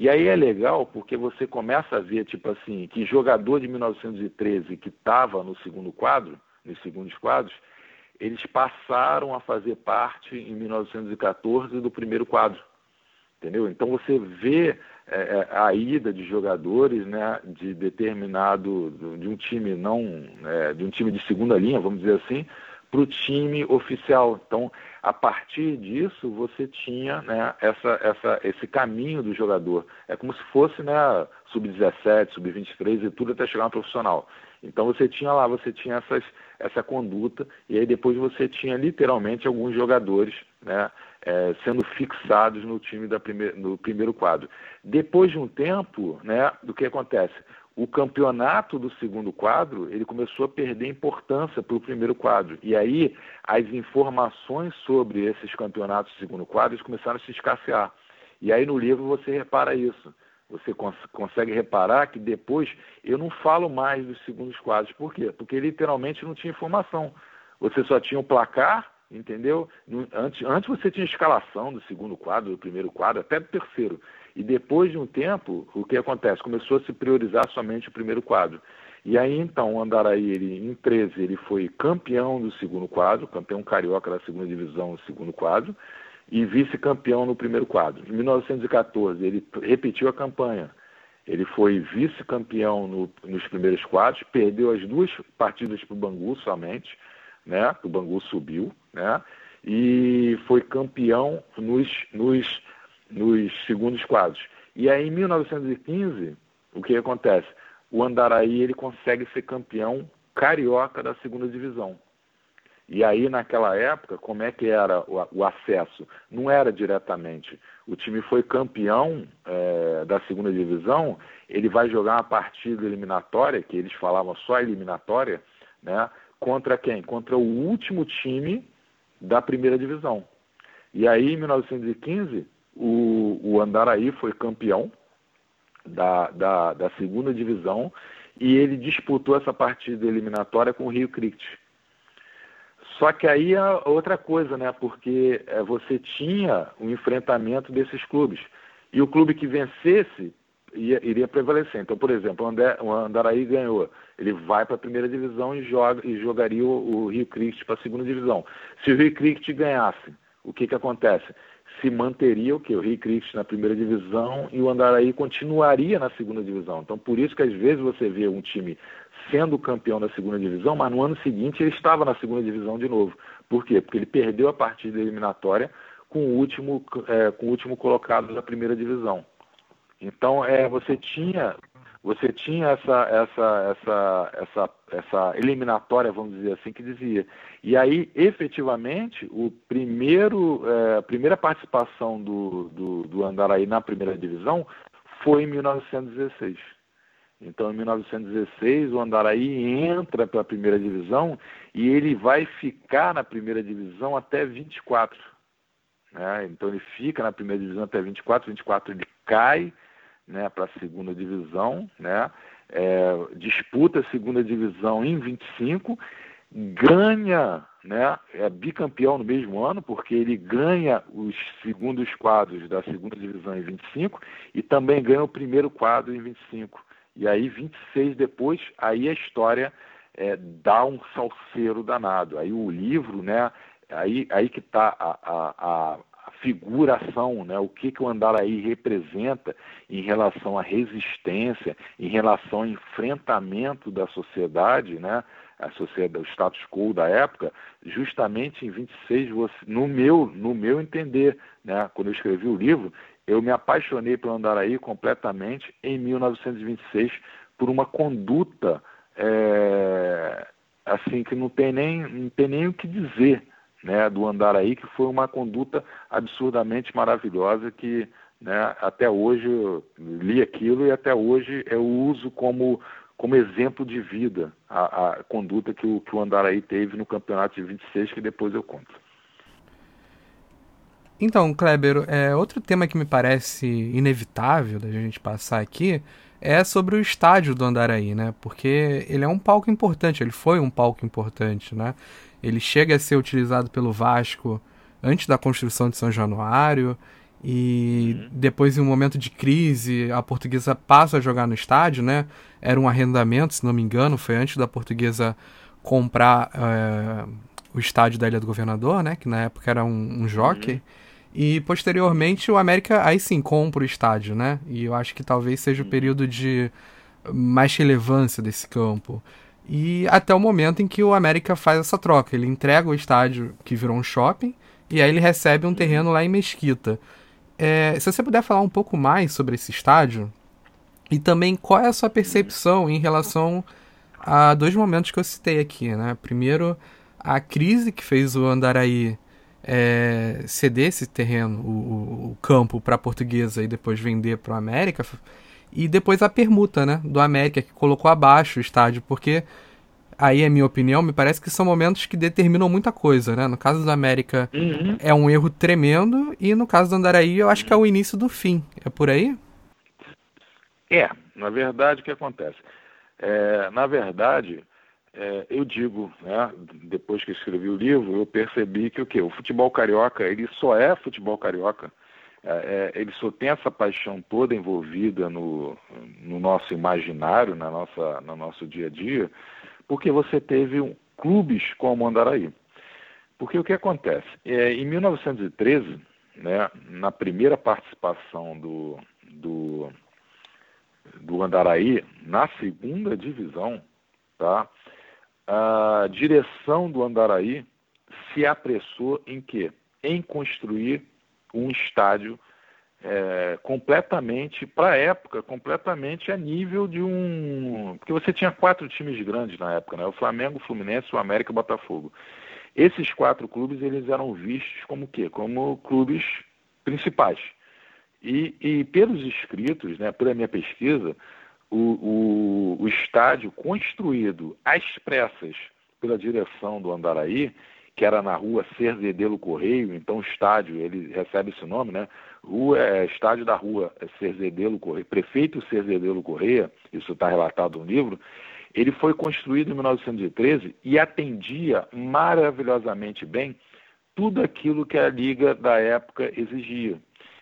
E aí é legal porque você começa a ver, tipo assim, que jogador de 1913 que estava no segundo quadro, nos segundos quadros, eles passaram a fazer parte em 1914 do primeiro quadro, entendeu? Então você vê é, é, a ida de jogadores, né, de determinado de um time não, é, de um time de segunda linha, vamos dizer assim, para o time oficial. Então, a partir disso, você tinha né, essa, essa, esse caminho do jogador. É como se fosse né, sub-17, sub-23 e tudo até chegar no profissional. Então você tinha lá, você tinha essas, essa conduta, e aí depois você tinha literalmente alguns jogadores né, é, sendo fixados no time da primeir, no primeiro quadro. Depois de um tempo, né, do que acontece? O campeonato do segundo quadro ele começou a perder importância para o primeiro quadro. E aí as informações sobre esses campeonatos do segundo quadro começaram a se escassear. E aí no livro você repara isso. Você cons consegue reparar que depois eu não falo mais dos segundos quadros. Por quê? Porque literalmente não tinha informação. Você só tinha o placar, entendeu? Antes, antes você tinha escalação do segundo quadro, do primeiro quadro, até do terceiro. E depois de um tempo, o que acontece? Começou a se priorizar somente o primeiro quadro. E aí então o Andaraí, ele, em 13, ele foi campeão do segundo quadro, campeão carioca da segunda divisão do segundo quadro e vice-campeão no primeiro quadro. Em 1914, ele repetiu a campanha. Ele foi vice-campeão no, nos primeiros quadros, perdeu as duas partidas para o Bangu somente, né? O Bangu subiu, né? E foi campeão nos, nos, nos segundos quadros. E aí, em 1915, o que acontece? O Andaraí ele consegue ser campeão carioca da segunda divisão. E aí, naquela época, como é que era o, o acesso? Não era diretamente. O time foi campeão é, da segunda divisão, ele vai jogar uma partida eliminatória, que eles falavam só eliminatória, né? Contra quem? Contra o último time da primeira divisão. E aí, em 1915, o, o Andaraí foi campeão da, da, da segunda divisão e ele disputou essa partida eliminatória com o Rio Cricket. Só que aí é outra coisa, né? Porque é, você tinha o um enfrentamento desses clubes. E o clube que vencesse ia, iria prevalecer. Então, por exemplo, o Andaraí ganhou. Ele vai para a primeira divisão e, joga, e jogaria o, o Rio Cricket para a segunda divisão. Se o Rio Cricket ganhasse, o que, que acontece? Se manteria o que? O Rio Cricket na primeira divisão e o Andaraí continuaria na segunda divisão. Então, por isso que às vezes você vê um time sendo campeão da segunda divisão, mas no ano seguinte ele estava na segunda divisão de novo. Por quê? Porque ele perdeu a partida eliminatória com o último, é, com o último colocado da primeira divisão. Então é, você tinha você tinha essa, essa, essa, essa, essa eliminatória, vamos dizer assim, que dizia. E aí, efetivamente, o primeiro, é, a primeira participação do, do, do Andaraí na primeira divisão foi em 1916. Então, em 1916, o Andaraí entra para a primeira divisão e ele vai ficar na primeira divisão até 24. Né? Então, ele fica na primeira divisão até 24. 24 ele cai né, para a segunda divisão, né? É, disputa a segunda divisão em 25, ganha, né, é bicampeão no mesmo ano, porque ele ganha os segundos quadros da segunda divisão em 25 e também ganha o primeiro quadro em 25. E aí, 26 depois, aí a história é, dá um salseiro danado. Aí o livro, né? Aí, aí que está a, a, a, figuração, né? O que, que o Andaraí representa em relação à resistência, em relação ao enfrentamento da sociedade, né? A sociedade, o status quo da época, justamente em 26, você, no meu, no meu entender, né? Quando eu escrevi o livro, eu me apaixonei pelo Andaraí completamente em 1926 por uma conduta é, assim que não tem nem não tem nem o que dizer, né, do Andaraí que foi uma conduta absurdamente maravilhosa que né, até hoje li aquilo e até hoje eu uso como como exemplo de vida a, a conduta que o, que o Andaraí teve no campeonato de 26 que depois eu conto. Então, Kleber, é, outro tema que me parece inevitável da gente passar aqui é sobre o estádio do Andaraí, né? Porque ele é um palco importante, ele foi um palco importante, né? Ele chega a ser utilizado pelo Vasco antes da construção de São Januário e uhum. depois em um momento de crise a portuguesa passa a jogar no estádio, né? Era um arrendamento, se não me engano, foi antes da portuguesa comprar é, o estádio da Ilha do Governador, né? Que na época era um, um jockey. Uhum. E posteriormente o América aí sim compra o estádio, né? E eu acho que talvez seja o período de mais relevância desse campo. E até o momento em que o América faz essa troca. Ele entrega o estádio que virou um shopping e aí ele recebe um terreno lá em Mesquita. É, se você puder falar um pouco mais sobre esse estádio e também qual é a sua percepção em relação a dois momentos que eu citei aqui, né? Primeiro, a crise que fez o Andaraí é, ceder esse terreno, o, o campo para a portuguesa e depois vender para o América, e depois a permuta, né, do América que colocou abaixo o estádio, porque aí é minha opinião, me parece que são momentos que determinam muita coisa, né? No caso do América uhum. é um erro tremendo e no caso do Andaraí eu acho que é o início do fim. É por aí? É, na verdade o que acontece? É, na verdade, é, eu digo, né, depois que escrevi o livro, eu percebi que o que o futebol carioca ele só é futebol carioca, é, é, ele só tem essa paixão toda envolvida no, no nosso imaginário, na nossa, no nosso dia a dia, porque você teve um, clubes como Andaraí. Porque o que acontece? É, em 1913, né, na primeira participação do, do, do Andaraí na segunda divisão, tá? a direção do Andaraí se apressou em quê? Em construir um estádio é, completamente, para a época, completamente a nível de um. Porque você tinha quatro times grandes na época, né? O Flamengo, o Fluminense, o América e o Botafogo. Esses quatro clubes eles eram vistos como quê? Como clubes principais. E, e pelos escritos, né, pela minha pesquisa, o, o, o estádio construído às pressas pela direção do Andaraí, que era na rua Cerzedelo Correio, então estádio, ele recebe esse nome, né? Rua, é, estádio da rua Cerzedelo Correio, prefeito Cerzedelo Correia, isso está relatado no livro, ele foi construído em 1913 e atendia maravilhosamente bem tudo aquilo que a liga da época exigia.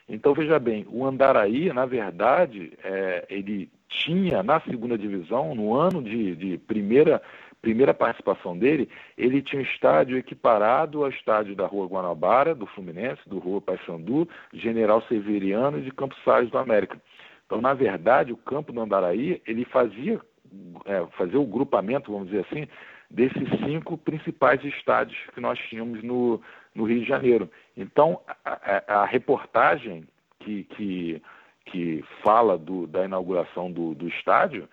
Então veja bem, o Andaraí, na verdade, é, ele tinha na segunda divisão, no ano de, de primeira, primeira participação dele, ele tinha um estádio equiparado ao estádio da Rua Guanabara, do Fluminense, do Rua Paysandu, General Severiano e de Campos Salles do América. Então, na verdade, o campo do Andaraí, ele fazia, é, fazia o grupamento, vamos dizer assim, desses cinco principais estádios que nós tínhamos no, no Rio de Janeiro. Então, a, a, a reportagem que, que que fala do, da inauguração do, do estádio,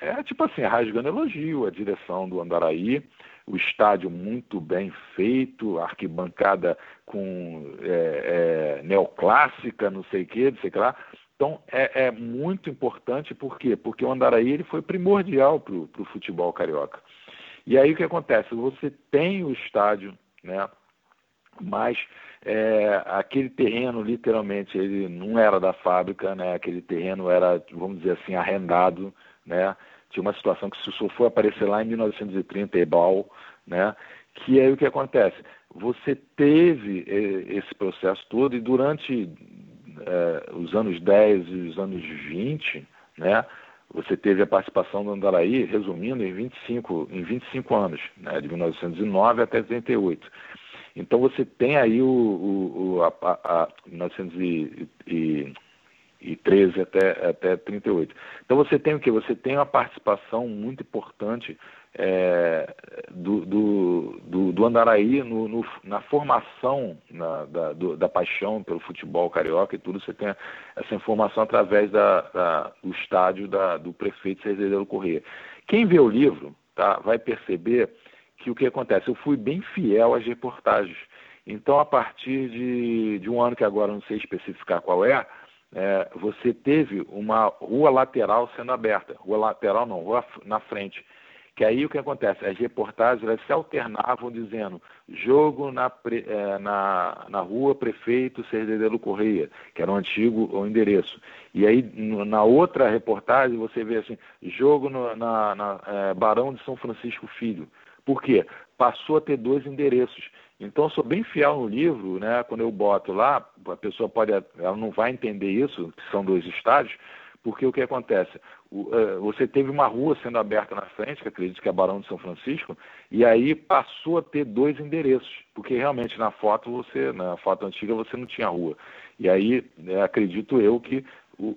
é tipo assim, rasgando elogio a direção do Andaraí, o estádio muito bem feito, arquibancada com é, é, neoclássica, não sei o que, não sei o que lá. Então é, é, muito importante, por quê? Porque o Andaraí ele foi primordial para o futebol carioca. E aí o que acontece? Você tem o estádio, né? Mas é, aquele terreno, literalmente, ele não era da fábrica, né? Aquele terreno era, vamos dizer assim, arrendado, né? Tinha uma situação que só foi aparecer lá em 1930, Ebal, né? Que aí o que acontece? Você teve é, esse processo todo e durante é, os anos 10 e os anos 20, né? Você teve a participação do Andaraí, resumindo, em 25, em 25 anos, né? de 1909 até 38. Então você tem aí o, o, o a, a, a 1913 até, até 38. Então você tem o que? Você tem uma participação muito importante é, do, do, do, do, Andaraí no, no, na formação na, da, do, da paixão pelo futebol carioca e tudo, você tem essa informação através da, da, do estádio do prefeito Cesareiro Corrêa. Quem vê o livro tá, vai perceber que o que acontece? Eu fui bem fiel às reportagens. Então, a partir de, de um ano que agora não sei especificar qual é, é, você teve uma rua lateral sendo aberta. Rua lateral não, rua na frente. Que aí o que acontece? As reportagens elas se alternavam dizendo jogo na, é, na, na rua Prefeito Cerdedelo Correia, que era o antigo o endereço. E aí na outra reportagem você vê assim, jogo no, na, na é, Barão de São Francisco Filho. Por quê? Passou a ter dois endereços. Então, sou bem fiel no livro, né? Quando eu boto lá, a pessoa pode, ela não vai entender isso, que são dois estádios, porque o que acontece? O, uh, você teve uma rua sendo aberta na frente, que acredito que é Barão de São Francisco, e aí passou a ter dois endereços, porque realmente na foto você, na foto antiga você não tinha rua. E aí, né, acredito eu que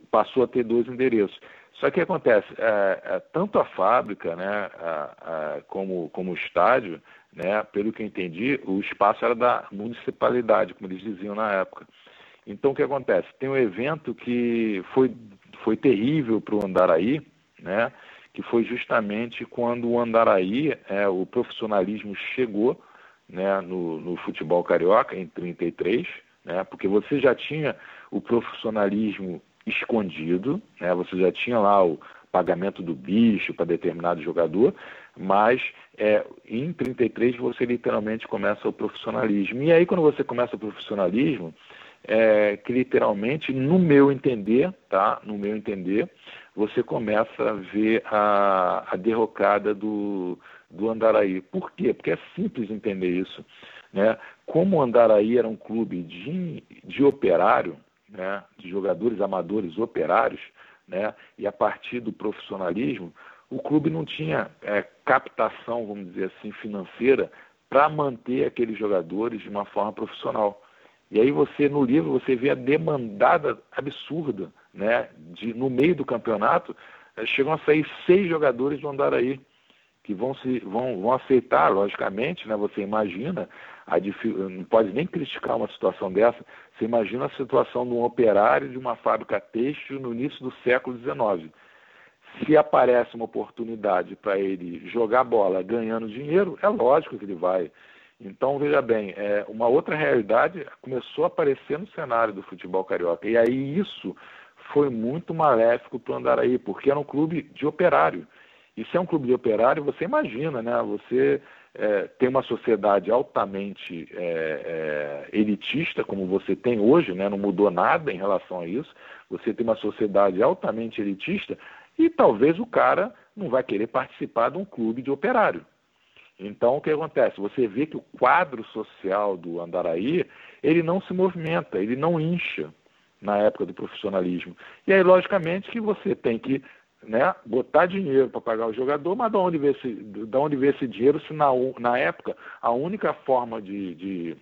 passou a ter dois endereços. Só que acontece, é, é, tanto a fábrica né, a, a, como, como o estádio, né, pelo que eu entendi, o espaço era da municipalidade, como eles diziam na época. Então o que acontece? Tem um evento que foi, foi terrível para o Andaraí, né, que foi justamente quando o Andaraí, é, o profissionalismo chegou né, no, no futebol carioca em 33, né, porque você já tinha o profissionalismo escondido, né, você já tinha lá o pagamento do bicho para determinado jogador, mas é, em 33 você literalmente começa o profissionalismo. E aí quando você começa o profissionalismo, é, que literalmente, no meu entender, tá? No meu entender, você começa a ver a, a derrocada do, do Andaraí. Por quê? Porque é simples entender isso. Né? Como o Andaraí era um clube de, de operário, né? de jogadores amadores operários, né? e a partir do profissionalismo, o clube não tinha é, captação, vamos dizer assim, financeira para manter aqueles jogadores de uma forma profissional. E aí você, no livro, você vê a demandada absurda, né? De, no meio do campeonato, eh, chegam a sair seis jogadores do Andaraí, que vão, se, vão, vão aceitar, logicamente, né? Você imagina, a, não pode nem criticar uma situação dessa, você imagina a situação de um operário de uma fábrica têxtil no início do século XIX. Se aparece uma oportunidade para ele jogar bola ganhando dinheiro, é lógico que ele vai. Então, veja bem, é, uma outra realidade começou a aparecer no cenário do futebol carioca. E aí isso foi muito maléfico para o Andaraí, porque era um clube de operário. E se é um clube de operário, você imagina, né? Você é, tem uma sociedade altamente é, é, elitista, como você tem hoje, né? não mudou nada em relação a isso. Você tem uma sociedade altamente elitista e talvez o cara não vai querer participar de um clube de operário. Então, o que acontece? Você vê que o quadro social do Andaraí, ele não se movimenta, ele não incha na época do profissionalismo. E aí, logicamente, que você tem que né, botar dinheiro para pagar o jogador, mas de onde vê esse, de onde vê esse dinheiro se na, na época a única forma de, de,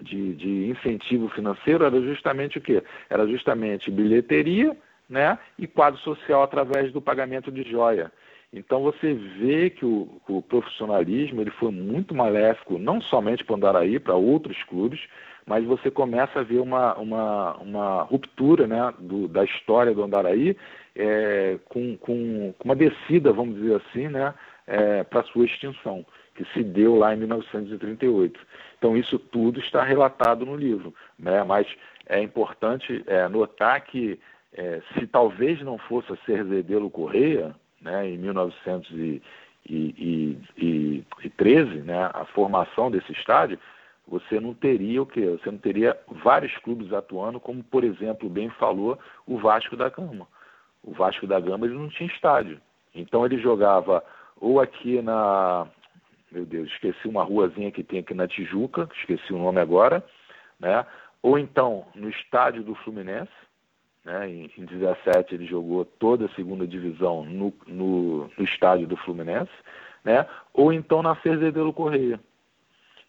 de, de incentivo financeiro era justamente o quê? Era justamente bilheteria né, e quadro social através do pagamento de joia. Então você vê que o, o profissionalismo ele foi muito maléfico, não somente para o Andaraí, para outros clubes, mas você começa a ver uma, uma, uma ruptura né, do, da história do Andaraí é, com, com, com, uma descida, vamos dizer assim, né, é, para sua extinção, que se deu lá em 1938. Então isso tudo está relatado no livro, né, mas é importante é, notar que é, se talvez não fosse a Cerzedelo Correia, né, em 1913, né, a formação desse estádio, você não teria o quê? Você não teria vários clubes atuando, como por exemplo, bem falou, o Vasco da Gama. O Vasco da Gama ele não tinha estádio. Então ele jogava ou aqui na. Meu Deus, esqueci uma ruazinha que tem aqui na Tijuca, esqueci o nome agora, né? Ou então no estádio do Fluminense, né? Em, em 17 ele jogou toda a segunda divisão no, no, no estádio do Fluminense, né? ou então na Cerzedelo Correia.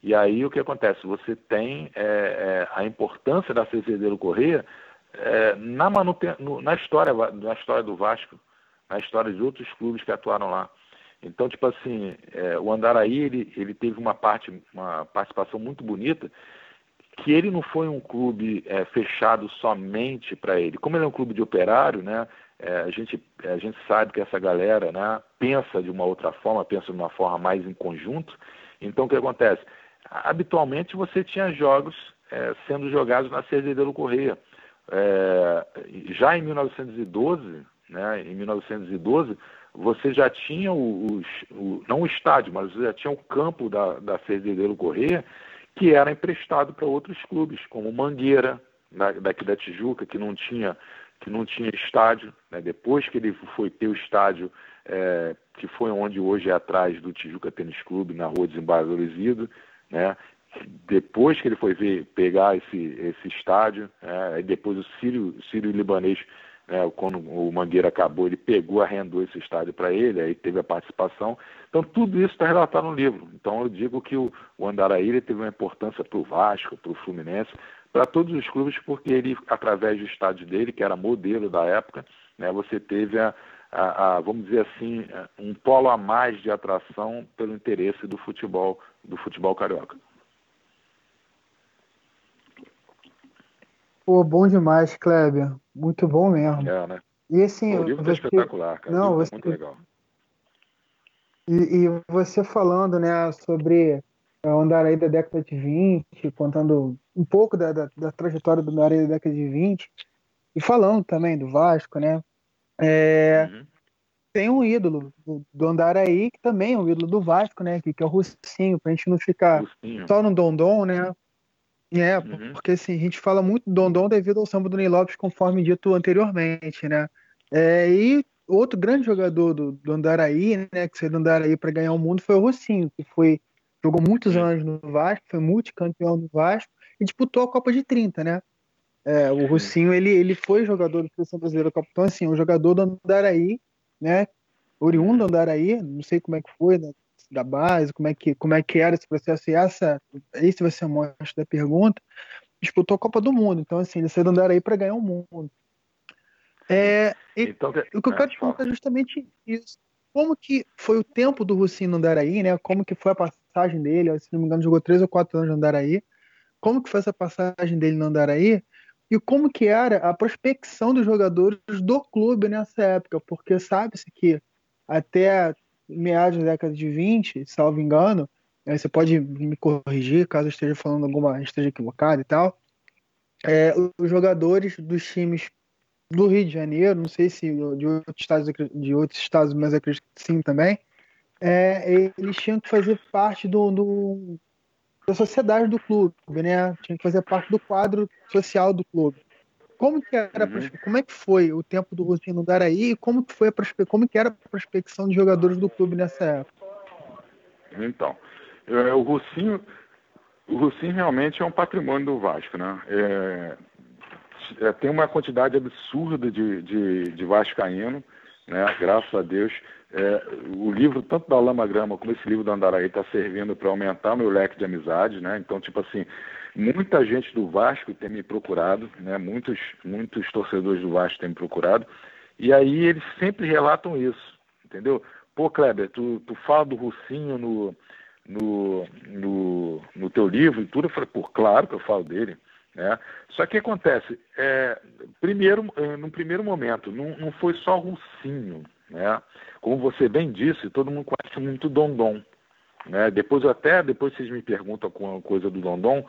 E aí o que acontece? Você tem é, é, a importância da Cerzedelo Correia é, na, manuten no, na, história, na história do Vasco, na história de outros clubes que atuaram lá. Então, tipo assim, é, o Andaraí ele, ele teve uma parte, uma participação muito bonita que ele não foi um clube é, fechado somente para ele. Como ele é um clube de operário, né, é, a, gente, a gente sabe que essa galera né, pensa de uma outra forma, pensa de uma forma mais em conjunto. Então, o que acontece? Habitualmente você tinha jogos é, sendo jogados na Cerzedelo Correia. É, já em 1912, né, em 1912, você já tinha o, o, não o estádio, mas você já tinha o campo da, da Cerzedelo Correia, que era emprestado para outros clubes, como Mangueira, daqui da Tijuca, que não tinha, que não tinha estádio. Né? Depois que ele foi ter o estádio, é, que foi onde hoje é atrás do Tijuca Tênis Clube, na rua Desembargador Isidro, né? depois que ele foi ver, pegar esse, esse estádio, é, depois o Sírio, Sírio Libanês né, quando o Mangueira acabou, ele pegou, arrendou esse estádio para ele, aí teve a participação. Então, tudo isso está relatado no livro. Então, eu digo que o, o Andaraí teve uma importância para o Vasco, para o Fluminense, para todos os clubes, porque ele, através do estádio dele, que era modelo da época, né, você teve a, a, a, vamos dizer assim, um polo a mais de atração pelo interesse do futebol, do futebol carioca. Pô, bom demais, Kleber. Muito bom mesmo. É, né? E assim, o livro tá espetacular, cara. Não, tá você... muito legal. E, e, você falando, né, sobre o Andaraí da década de 20, contando um pouco da, da, da trajetória do Andaraí da década de 20, e falando também do Vasco, né, é, uhum. tem um ídolo do, do Andaraí, que também é um ídolo do Vasco, né, que, que é o Russinho, pra gente não ficar Russinho. só no Dondon, né, é, uhum. porque assim, a gente fala muito do Dondon devido ao samba do Ney Lopes, conforme dito anteriormente, né, é, e outro grande jogador do, do Andaraí, né, que saiu do Andaraí para ganhar o mundo foi o Rocinho, que foi jogou muitos anos no Vasco, foi multicampeão do Vasco e disputou a Copa de 30, né? É, o Rocinho, ele, ele foi jogador da seleção brasileira Copa, então assim, um jogador do Andaraí, né, oriundo do Andaraí, não sei como é que foi, né, da base, como é que como é que era esse processo e essa, esse vai ser a mostra da pergunta, disputou a Copa do Mundo, então assim, ele saiu do Andaraí para ganhar o mundo. É, então, o que eu quero te perguntar é justamente isso. Como que foi o tempo do Russinho no Andaraí, né? Como que foi a passagem dele? Se não me engano, jogou três ou quatro anos no Andaraí. Como que foi essa passagem dele no Andaraí? E como que era a prospecção dos jogadores do clube nessa época? Porque sabe-se que até meados da década de 20, salvo engano, você pode me corrigir caso eu esteja falando alguma, esteja equivocado e tal. É, os jogadores dos times do Rio de Janeiro, não sei se de outros estados, de outros estados mas acredito que sim também, é, eles tinham que fazer parte do, do, da sociedade do clube, né? Tinha que fazer parte do quadro social do clube. Como que era, uhum. como é que foi o tempo do Rosinho no Daraí e como que foi a como que era a prospecção de jogadores do clube nessa época? Então, é, o Rocinho, o Rocinho realmente é um patrimônio do Vasco, né? É, é, tem uma quantidade absurda de, de, de vascaíno, né? graças a Deus. É, o livro, tanto da Lama Grama como esse livro do Andaraí, está servindo para aumentar o meu leque de amizade, né? Então, tipo assim, muita gente do Vasco tem me procurado, né? Muitos, muitos torcedores do Vasco têm me procurado, e aí eles sempre relatam isso, entendeu? Pô, Kleber, tu, tu fala do Russinho no, no, no, no teu livro e tudo. Eu falei, pô, claro que eu falo dele. Né? Só que acontece, é, primeiro, é, no primeiro momento, não, não foi só Russinho, né? Como você bem disse, todo mundo conhece muito Dondon. Né? Depois até depois vocês me perguntam com a coisa do Dondon,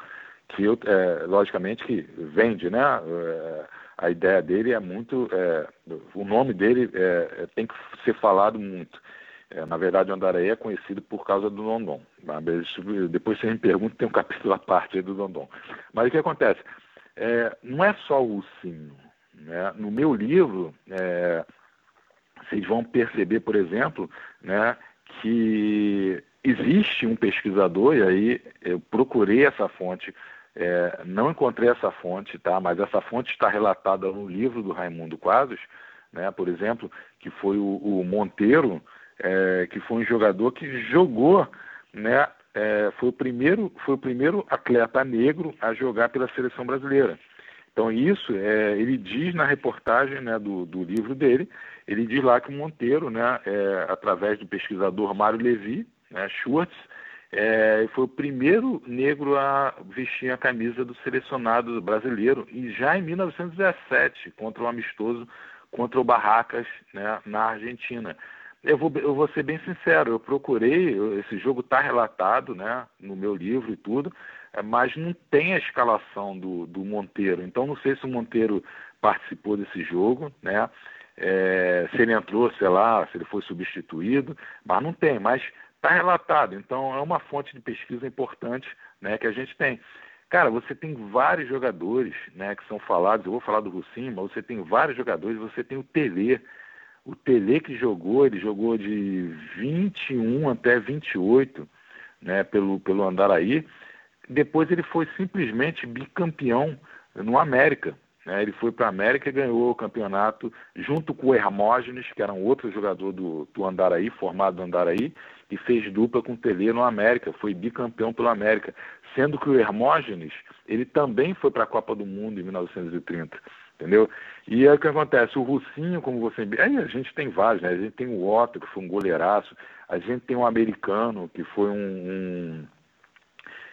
que é, logicamente que vende, né? É, a ideia dele é muito, é, o nome dele é, é, tem que ser falado muito. É, na verdade, o Andaraí é conhecido por causa do Dondon. Depois você me pergunta, tem um capítulo à parte do Dondon. Mas o que acontece? Não é só o ursinho. Né? No meu livro, vocês vão perceber, por exemplo, né, que existe um pesquisador, e aí eu procurei essa fonte, é, não encontrei essa fonte, tá? mas essa fonte está relatada no livro do Raimundo Quadros, né, por exemplo, que foi o, o Monteiro, é, que foi um jogador que jogou, né, é, foi, o primeiro, foi o primeiro atleta negro a jogar pela seleção brasileira. Então isso, é, ele diz na reportagem né, do, do livro dele, ele diz lá que o Monteiro, né, é, através do pesquisador Mário Levi, né, Schwartz, é, foi o primeiro negro a vestir a camisa do selecionado brasileiro, e já em 1917, contra o amistoso, contra o Barracas, né, na Argentina. Eu vou, eu vou ser bem sincero, eu procurei, esse jogo está relatado né, no meu livro e tudo, é, mas não tem a escalação do, do Monteiro. Então não sei se o Monteiro participou desse jogo, né? É, se ele entrou, sei lá, se ele foi substituído, mas não tem, mas está relatado. Então é uma fonte de pesquisa importante né, que a gente tem. Cara, você tem vários jogadores né, que são falados, eu vou falar do Russinho, mas você tem vários jogadores, você tem o Tele, o Tele que jogou, ele jogou de 21 até 28 né, pelo, pelo Andaraí. Depois ele foi simplesmente bicampeão no América. Né? Ele foi para a América e ganhou o campeonato junto com o Hermógenes, que era um outro jogador do, do Andaraí, formado do Andaraí, e fez dupla com o Tele no América, foi bicampeão pelo América. Sendo que o Hermógenes, ele também foi para a Copa do Mundo em 1930 entendeu? E aí o que acontece? O Russinho, como você. Aí a gente tem vários, né? A gente tem o Otto, que foi um goleiraço, a gente tem o um americano, que foi um, um,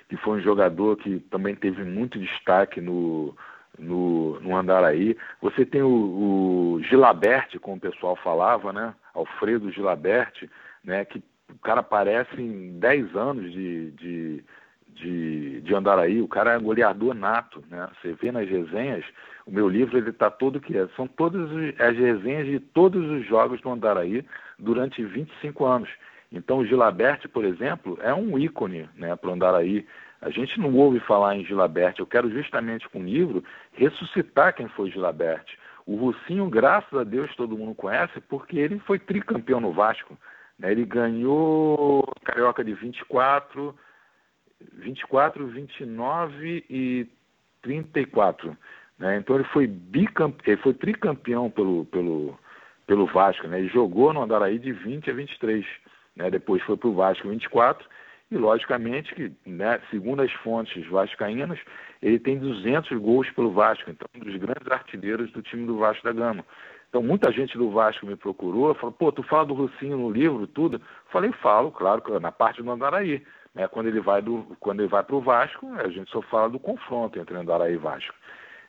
que foi um jogador que também teve muito destaque no, no, no Andaraí. Você tem o, o Gilabert, como o pessoal falava, né? Alfredo Gilabert, né? Que cara aparece em 10 anos de, de, de, de Andaraí, o cara é goleador nato, né? Você vê nas resenhas, o meu livro ele está todo que é, são todas as resenhas de todos os jogos do Andaraí durante 25 anos. Então o Gilabert, por exemplo, é um ícone né, para o Andaraí. A gente não ouve falar em Gilabert. Eu quero justamente com o livro ressuscitar quem foi Gilabert. O Russinho, graças a Deus, todo mundo conhece, porque ele foi tricampeão no Vasco. Né? Ele ganhou Carioca de 24, 24, 29 e 34. Né? Então ele foi bicampeão, ele foi tricampeão pelo, pelo, pelo Vasco. Né? Ele jogou no Andaraí de 20 a 23. Né? Depois foi para o Vasco 24 e logicamente que, né, segundo as fontes vascaínas, ele tem 200 gols pelo Vasco, então um dos grandes artilheiros do time do Vasco da Gama. Então muita gente do Vasco me procurou, falou, pô, tu fala do Russinho no livro, tudo? Falei, falo, claro, na parte do Andaraí. Né? Quando ele vai do, quando ele vai para o Vasco, a gente só fala do confronto entre Andaraí e Vasco.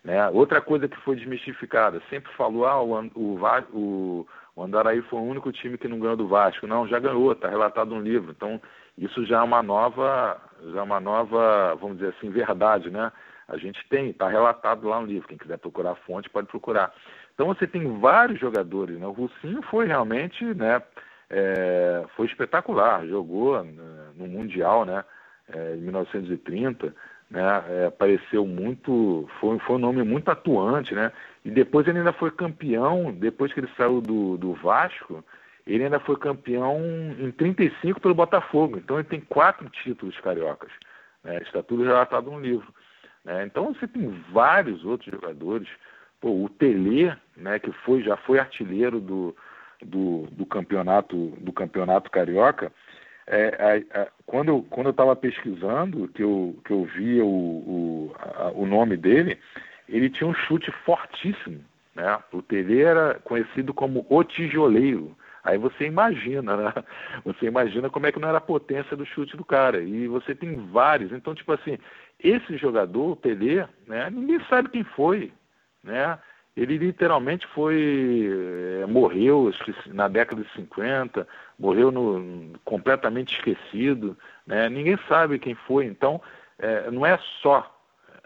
Né? Outra coisa que foi desmistificada, sempre falou, ah, o, o, o, o Andaraí foi o único time que não ganhou do Vasco. Não, já ganhou, está relatado no livro. Então, isso já é uma nova, já é uma nova, vamos dizer assim, verdade, né? A gente tem, está relatado lá no livro. Quem quiser procurar a fonte pode procurar. Então você tem vários jogadores, né? O Russinho foi realmente, né? É, foi espetacular, jogou né, no Mundial, né? É, em 1930, né? É, apareceu muito, foi, foi um nome muito atuante, né? E depois ele ainda foi campeão, depois que ele saiu do, do Vasco, ele ainda foi campeão em 35 pelo Botafogo. Então ele tem quatro títulos cariocas. Né? Está tudo relatado no livro. Né? Então você tem vários outros jogadores. Pô, o Tele, né, que foi, já foi artilheiro do, do, do campeonato do campeonato carioca, é, é, é, quando eu quando eu estava pesquisando que eu que eu vi o, o, a, o nome dele, ele tinha um chute fortíssimo, né? O Tele era conhecido como o tijoleiro. Aí você imagina, né? Você imagina como é que não era a potência do chute do cara. E você tem vários. Então, tipo assim, esse jogador, o Tele, né? Ninguém sabe quem foi, né? Ele literalmente foi, é, morreu na década de 50, morreu no, completamente esquecido, né? Ninguém sabe quem foi. Então, é, não é só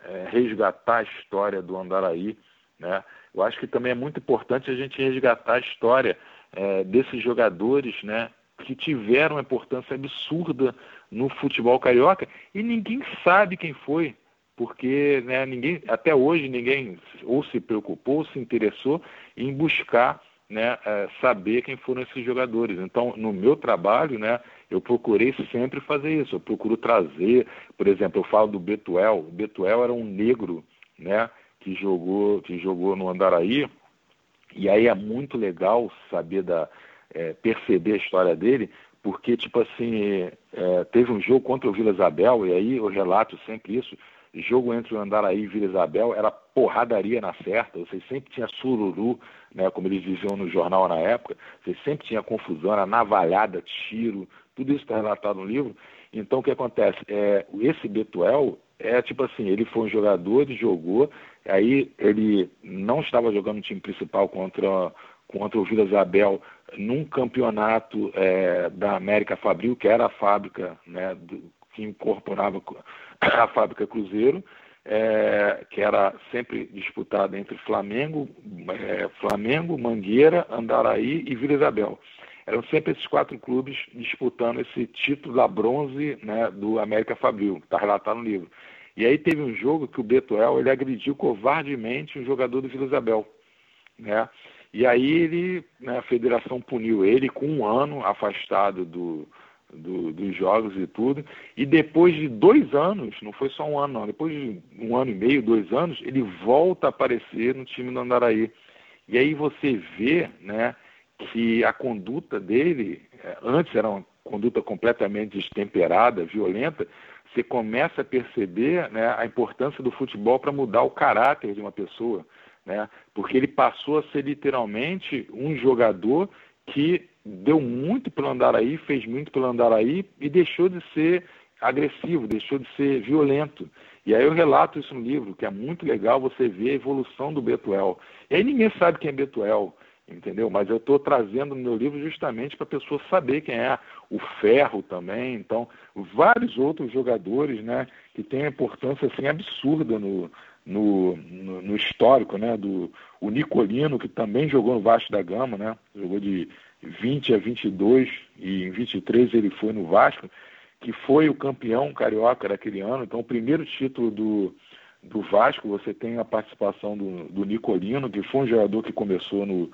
é, resgatar a história do Andaraí, né? Eu acho que também é muito importante a gente resgatar a história é, desses jogadores, né? Que tiveram uma importância absurda no futebol carioca e ninguém sabe quem foi, porque né, ninguém, até hoje ninguém ou se preocupou, ou se interessou em buscar né, é, saber quem foram esses jogadores. Então, no meu trabalho, né, eu procurei sempre fazer isso. Eu procuro trazer, por exemplo, eu falo do Betuel. O Betuel era um negro, né, que jogou, que jogou no Andaraí. E aí é muito legal saber da, é, perceber a história dele, porque tipo assim é, teve um jogo contra o Vila Isabel e aí eu relato sempre isso jogo entre o Andaraí e Vila Isabel era porradaria na certa, você sempre tinha sururu, né, como eles diziam no jornal na época, você sempre tinha confusão, era navalhada, tiro, tudo isso está relatado no livro. Então o que acontece? É, esse Betuel é tipo assim, ele foi um jogador, ele jogou, aí ele não estava jogando no time principal contra, contra o Vila Isabel num campeonato é, da América Fabril, que era a fábrica né, do, que incorporava a fábrica Cruzeiro, é, que era sempre disputada entre Flamengo, é, Flamengo, Mangueira, Andaraí e Vila Isabel. Eram sempre esses quatro clubes disputando esse título da bronze né, do América Fabril, que está relatado no livro. E aí teve um jogo que o Betuel ele agrediu covardemente um jogador do Vila Isabel. Né? E aí ele, né, a federação puniu ele com um ano afastado do, do, dos jogos e tudo. E depois de dois anos, não foi só um ano, não, depois de um ano e meio, dois anos, ele volta a aparecer no time do Andaraí. E aí você vê né, que a conduta dele, é, antes era uma conduta completamente destemperada, violenta, você começa a perceber né, a importância do futebol para mudar o caráter de uma pessoa. Né? Porque ele passou a ser literalmente um jogador que deu muito pelo Andaraí, fez muito pelo Andaraí e deixou de ser agressivo, deixou de ser violento. E aí eu relato isso no livro, que é muito legal você ver a evolução do Betuel. E aí ninguém sabe quem é Betuel. Entendeu? Mas eu estou trazendo no meu livro justamente para a pessoa saber quem é o Ferro também, então vários outros jogadores, né, que têm uma importância assim absurda no, no, no, no, histórico, né, do o Nicolino que também jogou no Vasco da Gama, né, jogou de 20 a 22 e em 23 ele foi no Vasco, que foi o campeão carioca daquele ano, então o primeiro título do do Vasco, você tem a participação do, do Nicolino, que foi um jogador que começou no,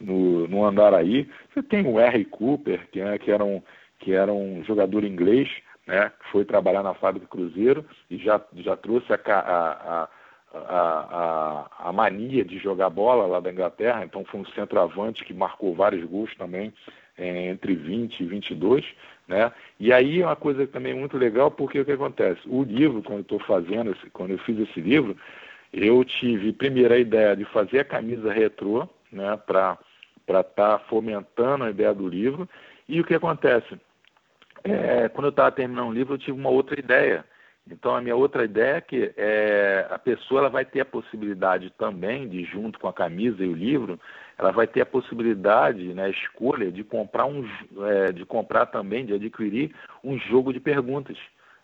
no, no Andaraí. Você tem o R. Cooper, que, é, que, era um, que era um jogador inglês, né, que foi trabalhar na fábrica Cruzeiro e já, já trouxe a, a, a, a, a mania de jogar bola lá da Inglaterra, então foi um centroavante que marcou vários gols também, é, entre 20 e 22, né? E aí é uma coisa também muito legal, porque o que acontece? O livro, quando eu estou fazendo, quando eu fiz esse livro, eu tive primeiro a ideia de fazer a camisa retrô, né, para estar tá fomentando a ideia do livro. E o que acontece? É, quando eu estava terminando o livro, eu tive uma outra ideia. Então, a minha outra ideia é que é, a pessoa ela vai ter a possibilidade também de, junto com a camisa e o livro, ela vai ter a possibilidade, né, a escolha de comprar um, é, de comprar também, de adquirir um jogo de perguntas,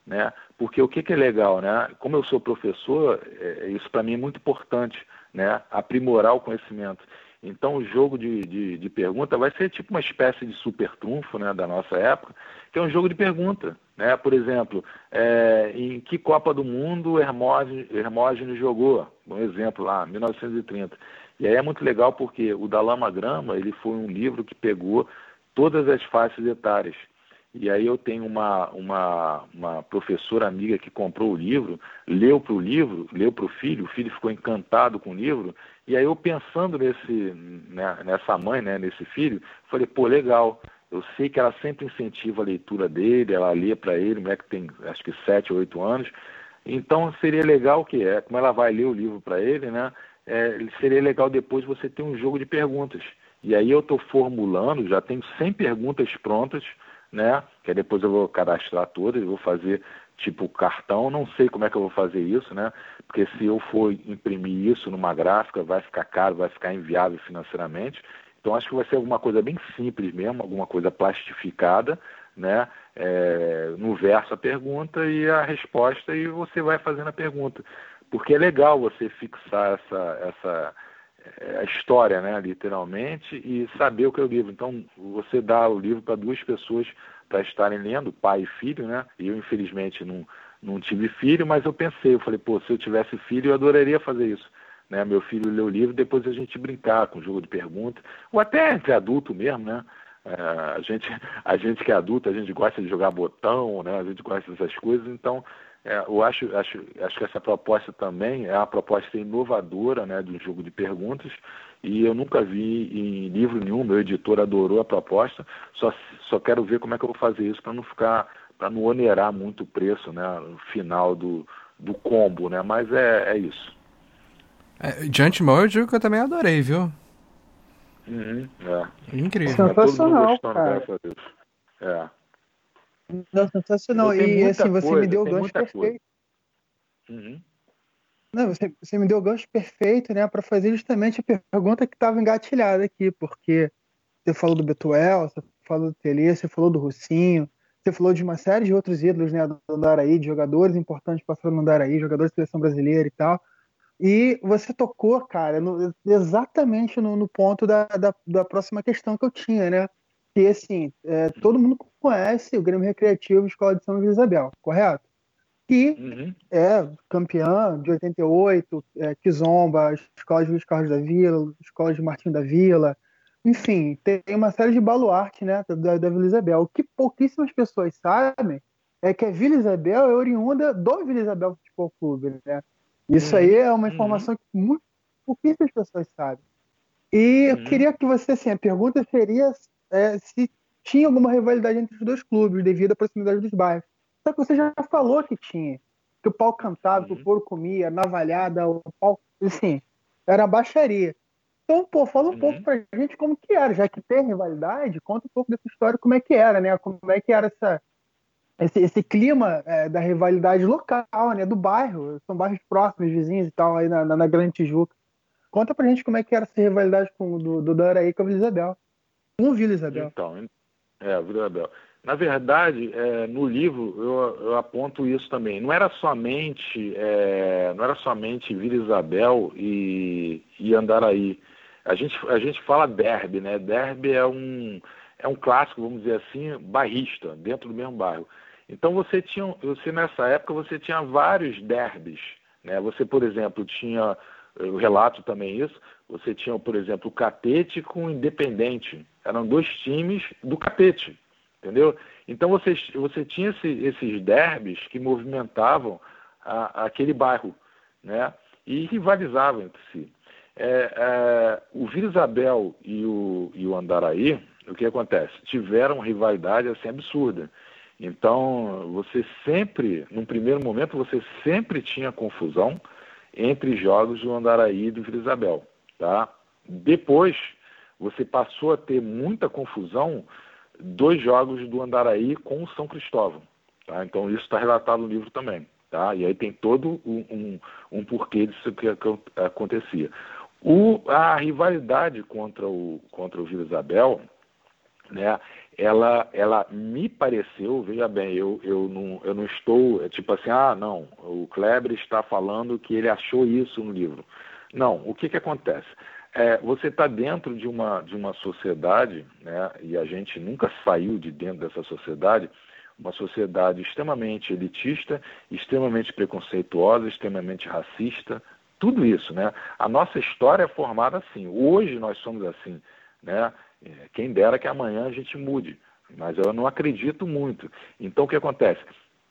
né? Porque o que, que é legal, né? Como eu sou professor, é, isso para mim é muito importante, né? Aprimorar o conhecimento. Então, o jogo de, de, de, pergunta vai ser tipo uma espécie de super trunfo né, da nossa época, que é um jogo de pergunta. Né? Por exemplo, é, em que Copa do Mundo Hermógenes, Hermógenes jogou? Um exemplo lá, 1930. E aí é muito legal porque o Dalama Grama ele foi um livro que pegou todas as faixas etárias. E aí eu tenho uma, uma, uma professora amiga que comprou o livro, leu para o livro, leu para o filho, o filho ficou encantado com o livro, e aí eu pensando nesse, né, nessa mãe, né, nesse filho, falei, pô, legal, eu sei que ela sempre incentiva a leitura dele, ela lê para ele, o moleque tem acho que sete ou oito anos, então seria legal que é, como ela vai ler o livro para ele, né, é, seria legal depois você ter um jogo de perguntas. E aí eu estou formulando, já tenho 100 perguntas prontas, né? Que aí depois eu vou cadastrar todas, vou fazer tipo cartão, não sei como é que eu vou fazer isso, né? Porque se eu for imprimir isso numa gráfica, vai ficar caro, vai ficar inviável financeiramente. Então acho que vai ser alguma coisa bem simples mesmo, alguma coisa plastificada, né? É, no verso a pergunta e a resposta e você vai fazendo a pergunta. Porque é legal você fixar essa, essa a história, né, literalmente, e saber o que é o livro. Então, você dá o livro para duas pessoas para estarem lendo, pai e filho, né? Eu, infelizmente, não, não tive filho, mas eu pensei, eu falei, pô, se eu tivesse filho, eu adoraria fazer isso. Né? Meu filho lê o livro, depois a gente brincar com jogo de pergunta, ou até entre adulto mesmo, né? É, a, gente, a gente que é adulto, a gente gosta de jogar botão, né? A gente gosta dessas coisas, então é, eu acho, acho, acho que essa proposta também é uma proposta inovadora né, de um jogo de perguntas e eu nunca vi em livro nenhum, meu editor adorou a proposta, só, só quero ver como é que eu vou fazer isso para não ficar, para não onerar muito o preço né, no final do, do combo, né? Mas é, é isso. É, de antemão eu digo que eu também adorei, viu? Uhum, é. Incrível. Sensacional, cara. É. Não, sensacional. E assim, você coisa, me deu o gancho perfeito. Uhum. Não, você, você me deu o gancho perfeito, né, para fazer justamente a pergunta que estava engatilhada aqui, porque você falou do Betuel, você falou do Tele, você falou do Russinho, você falou de uma série de outros ídolos, né, do Andaraí, de jogadores importantes passando no Andaraí, jogadores da seleção brasileira e tal. E você tocou, cara, no, exatamente no, no ponto da, da, da, próxima questão que eu tinha, né? Que, assim, é, todo mundo conhece o Grêmio Recreativo Escola de São Luís Isabel, correto? Que uhum. é campeã de 88, é, Kizomba, Escola de Luiz Carlos da Vila, Escola de Martim da Vila, enfim, tem uma série de baluarte né, da, da Vila Isabel. O que pouquíssimas pessoas sabem é que a Vila Isabel é oriunda do Vila Isabel Futebol Clube. Né? Isso uhum. aí é uma informação uhum. que muito, pouquíssimas pessoas sabem. E eu uhum. queria que você, assim, a pergunta seria é, se tinha alguma rivalidade entre os dois clubes devido à proximidade dos bairros. Só que você já falou que tinha. Que o pau cantava, que o couro comia, navalhada, o pau. Assim, era baixaria. Então, pô, fala um uhum. pouco pra gente como que era, já que tem rivalidade, conta um pouco dessa história, como é que era, né? Como é que era essa, esse, esse clima é, da rivalidade local, né? Do bairro. São bairros próximos, vizinhos e tal, aí na, na, na Grande Tijuca. Conta pra gente como é que era essa rivalidade com, do, do com a Vila Isabel. Com Vila Isabel. Então, é, Vila Isabel. Na verdade, é, no livro eu, eu, aponto isso também. Não era somente, é, não era somente Vila Isabel e, e Andaraí. A gente, a gente fala derby, né? Derby é um, é um clássico, vamos dizer assim, barrista, dentro do mesmo bairro. Então você tinha, você nessa época você tinha vários derbys, né? Você, por exemplo, tinha, eu relato também isso, você tinha, por exemplo, o Catete com o Independente. Eram dois times do Catete entendeu? Então você, você tinha esse, esses derbys que movimentavam a, aquele bairro, né? E rivalizavam entre si. É, é, o Vila Isabel e o, e o Andaraí, o que acontece? Tiveram rivalidade assim absurda. Então, você sempre, num primeiro momento, você sempre tinha confusão entre jogos do Andaraí e do Vila Isabel, tá? Depois, você passou a ter muita confusão dois jogos do Andaraí com o São Cristóvão. Tá? Então isso está relatado no livro também. Tá? E aí tem todo um, um, um porquê disso que acontecia. O, a rivalidade contra o, contra o Vila Isabel, né, ela, ela me pareceu, veja bem, eu, eu, não, eu não estou, é tipo assim, ah, não, o Kleber está falando que ele achou isso no livro. Não, o que, que acontece? É, você está dentro de uma, de uma sociedade, né, e a gente nunca saiu de dentro dessa sociedade, uma sociedade extremamente elitista, extremamente preconceituosa, extremamente racista, tudo isso, né? A nossa história é formada assim. Hoje nós somos assim, né? É, quem dera que amanhã a gente mude, mas eu não acredito muito. Então o que acontece?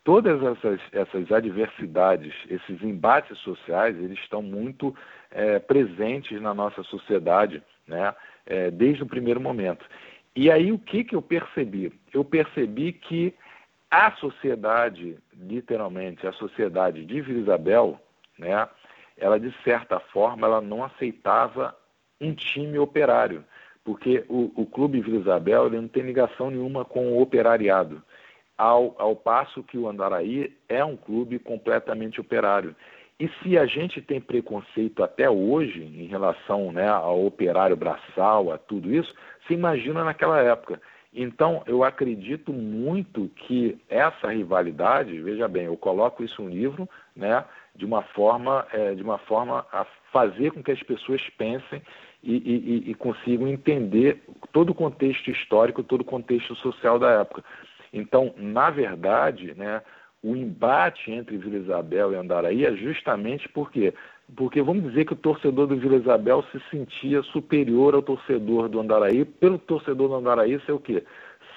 Todas essas, essas adversidades, esses embates sociais, eles estão muito é, presentes na nossa sociedade, né, é, desde o primeiro momento. E aí o que, que eu percebi? Eu percebi que a sociedade, literalmente, a sociedade de Vila Isabel, né, ela de certa forma ela não aceitava um time operário, porque o, o Clube Vila Isabel ele não tem ligação nenhuma com o operariado, ao, ao passo que o Andaraí é um clube completamente operário. E se a gente tem preconceito até hoje em relação né, ao operário braçal, a tudo isso, se imagina naquela época. Então, eu acredito muito que essa rivalidade, veja bem, eu coloco isso no livro, né, de uma forma, é, de uma forma a fazer com que as pessoas pensem e, e, e consigam entender todo o contexto histórico, todo o contexto social da época. Então, na verdade, né, o embate entre Vila Isabel e Andaraí é justamente porque porque vamos dizer que o torcedor do Vila Isabel se sentia superior ao torcedor do Andaraí, pelo torcedor do Andaraí ser o quê?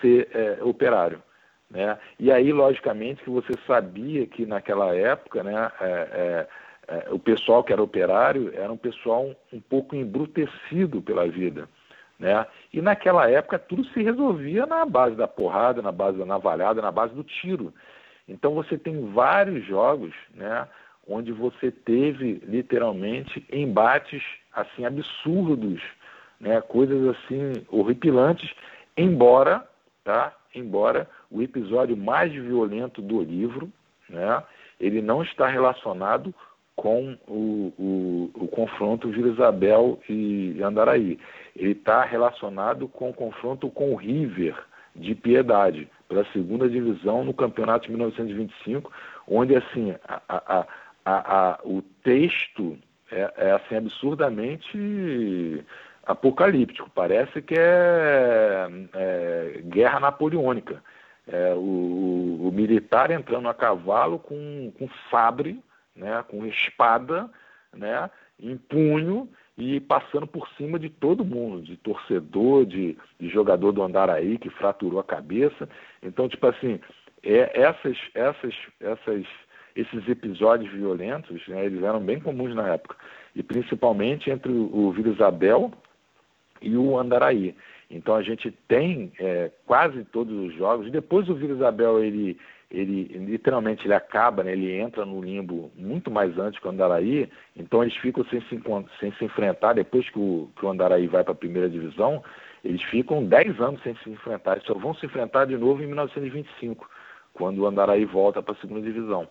Ser é, operário. Né? E aí, logicamente, que você sabia que naquela época né, é, é, é o pessoal que era operário era um pessoal um pouco embrutecido pela vida. Né? E naquela época tudo se resolvia na base da porrada, na base da navalhada, na base do tiro. Então você tem vários jogos, né, onde você teve literalmente embates assim absurdos, né, coisas assim horripilantes, embora, tá, embora o episódio mais violento do livro, né, ele não está relacionado com o, o, o confronto Vila Isabel e Andaraí. Ele está relacionado com o confronto com o River de Piedade pela segunda divisão no campeonato de 1925, onde assim a, a, a, o texto é, é, assim absurdamente apocalíptico. Parece que é, é guerra napoleônica. É, o, o, militar entrando a cavalo com, com sabre, né, com espada, né, em punho e passando por cima de todo mundo, de torcedor, de, de jogador do Andaraí que fraturou a cabeça. Então, tipo assim, é, essas, essas, essas, esses episódios violentos, né, eles eram bem comuns na época, e principalmente entre o, o Vila Isabel e o Andaraí. Então a gente tem é, quase todos os jogos. Depois o Vila Isabel ele ele literalmente ele acaba, né, ele entra no limbo muito mais antes que o Andaraí, então eles ficam sem se, sem se enfrentar, depois que o, que o Andaraí vai para a primeira divisão, eles ficam 10 anos sem se enfrentar, eles só vão se enfrentar de novo em 1925, quando o Andaraí volta para a segunda divisão.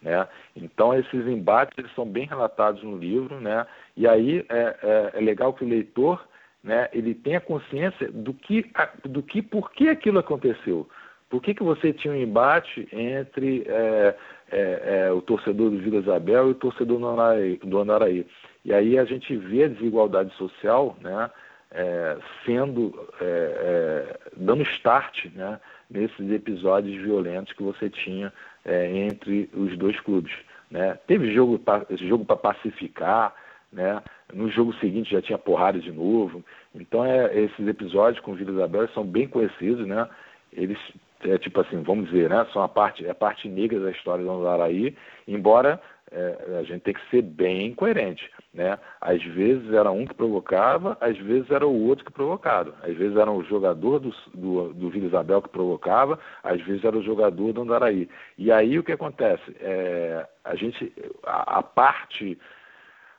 Né? Então esses embates eles são bem relatados no livro, né? E aí é, é, é legal que o leitor, né? Ele tenha consciência do que, do que, por que aquilo aconteceu. Por que, que você tinha um embate entre é, é, é, o torcedor do Vila Isabel e o torcedor do Andaraí, do Andaraí? E aí a gente vê a desigualdade social, né? É, sendo é, é, dando start, né? Nesses episódios violentos que você tinha entre os dois clubes. Né? Teve jogo para jogo pacificar, né? no jogo seguinte já tinha porrada de novo. Então é, esses episódios com o Vila Isabel são bem conhecidos, né? Eles é tipo assim, vamos dizer, né? São a parte, é a parte negra da história do Andaraí, embora é, a gente tem que ser bem coerente. Né? Às vezes era um que provocava, às vezes era o outro que provocava. Às vezes era o jogador do, do, do Vila Isabel que provocava, às vezes era o jogador do Andaraí. E aí o que acontece? É, a gente, a, a parte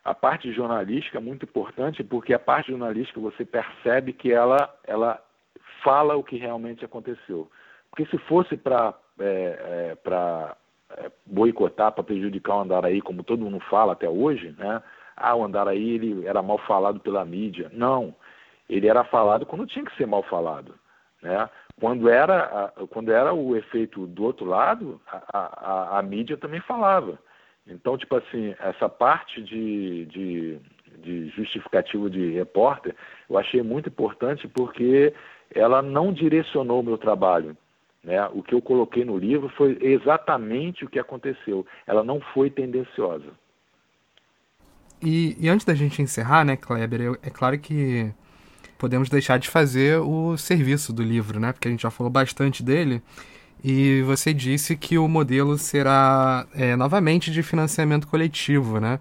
a parte jornalística é muito importante porque a parte jornalística você percebe que ela, ela fala o que realmente aconteceu. Porque se fosse para é, é, é, boicotar, para prejudicar o Andaraí, como todo mundo fala até hoje, né? Ah, o Andaraí ele era mal falado pela mídia. Não, ele era falado quando tinha que ser mal falado, né? Quando era, quando era o efeito do outro lado, a, a, a mídia também falava. Então, tipo assim, essa parte de, de, de justificativa de repórter, eu achei muito importante porque ela não direcionou o meu trabalho. Né? O que eu coloquei no livro foi exatamente o que aconteceu. Ela não foi tendenciosa. E, e antes da gente encerrar, né, Kleber, eu, é claro que podemos deixar de fazer o serviço do livro, né? Porque a gente já falou bastante dele. E você disse que o modelo será é, novamente de financiamento coletivo, né?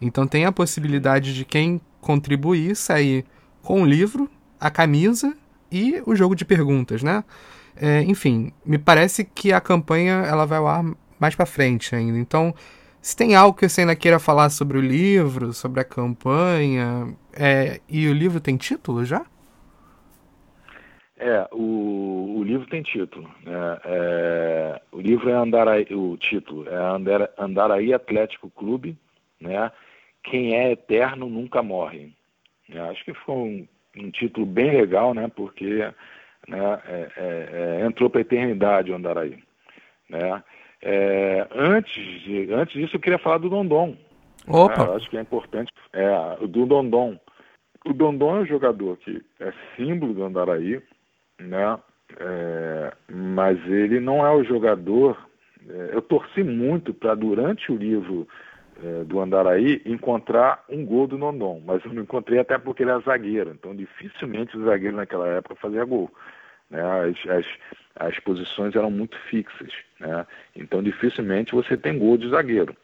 Então tem a possibilidade de quem contribuir sair com o livro, a camisa e o jogo de perguntas, né? É, enfim, me parece que a campanha ela vai ao ar mais para frente ainda. Então, se tem algo que você ainda queira falar sobre o livro, sobre a campanha, é, e o livro tem título já? É, o, o livro tem título. Né? É, o livro é Andaraí, o título é Andar, Andaraí Atlético Clube, né? Quem é eterno nunca morre. Eu acho que foi um, um título bem legal, né? Porque né, é, é, é, entrou para a eternidade o Andaraí. Né? É, antes, de, antes disso, eu queria falar do Dondon. Opa! Né? acho que é importante. É, do Dondon. O Dondon é um jogador que é símbolo do Andaraí, né? É, mas ele não é o jogador. Eu torci muito para, durante o livro do Andaraí, encontrar um gol do Dondon, mas eu não encontrei até porque ele é zagueiro, então dificilmente o zagueiro naquela época fazia gol. Né? As, as, as posições eram muito fixas, né? então dificilmente você tem gol de zagueiro.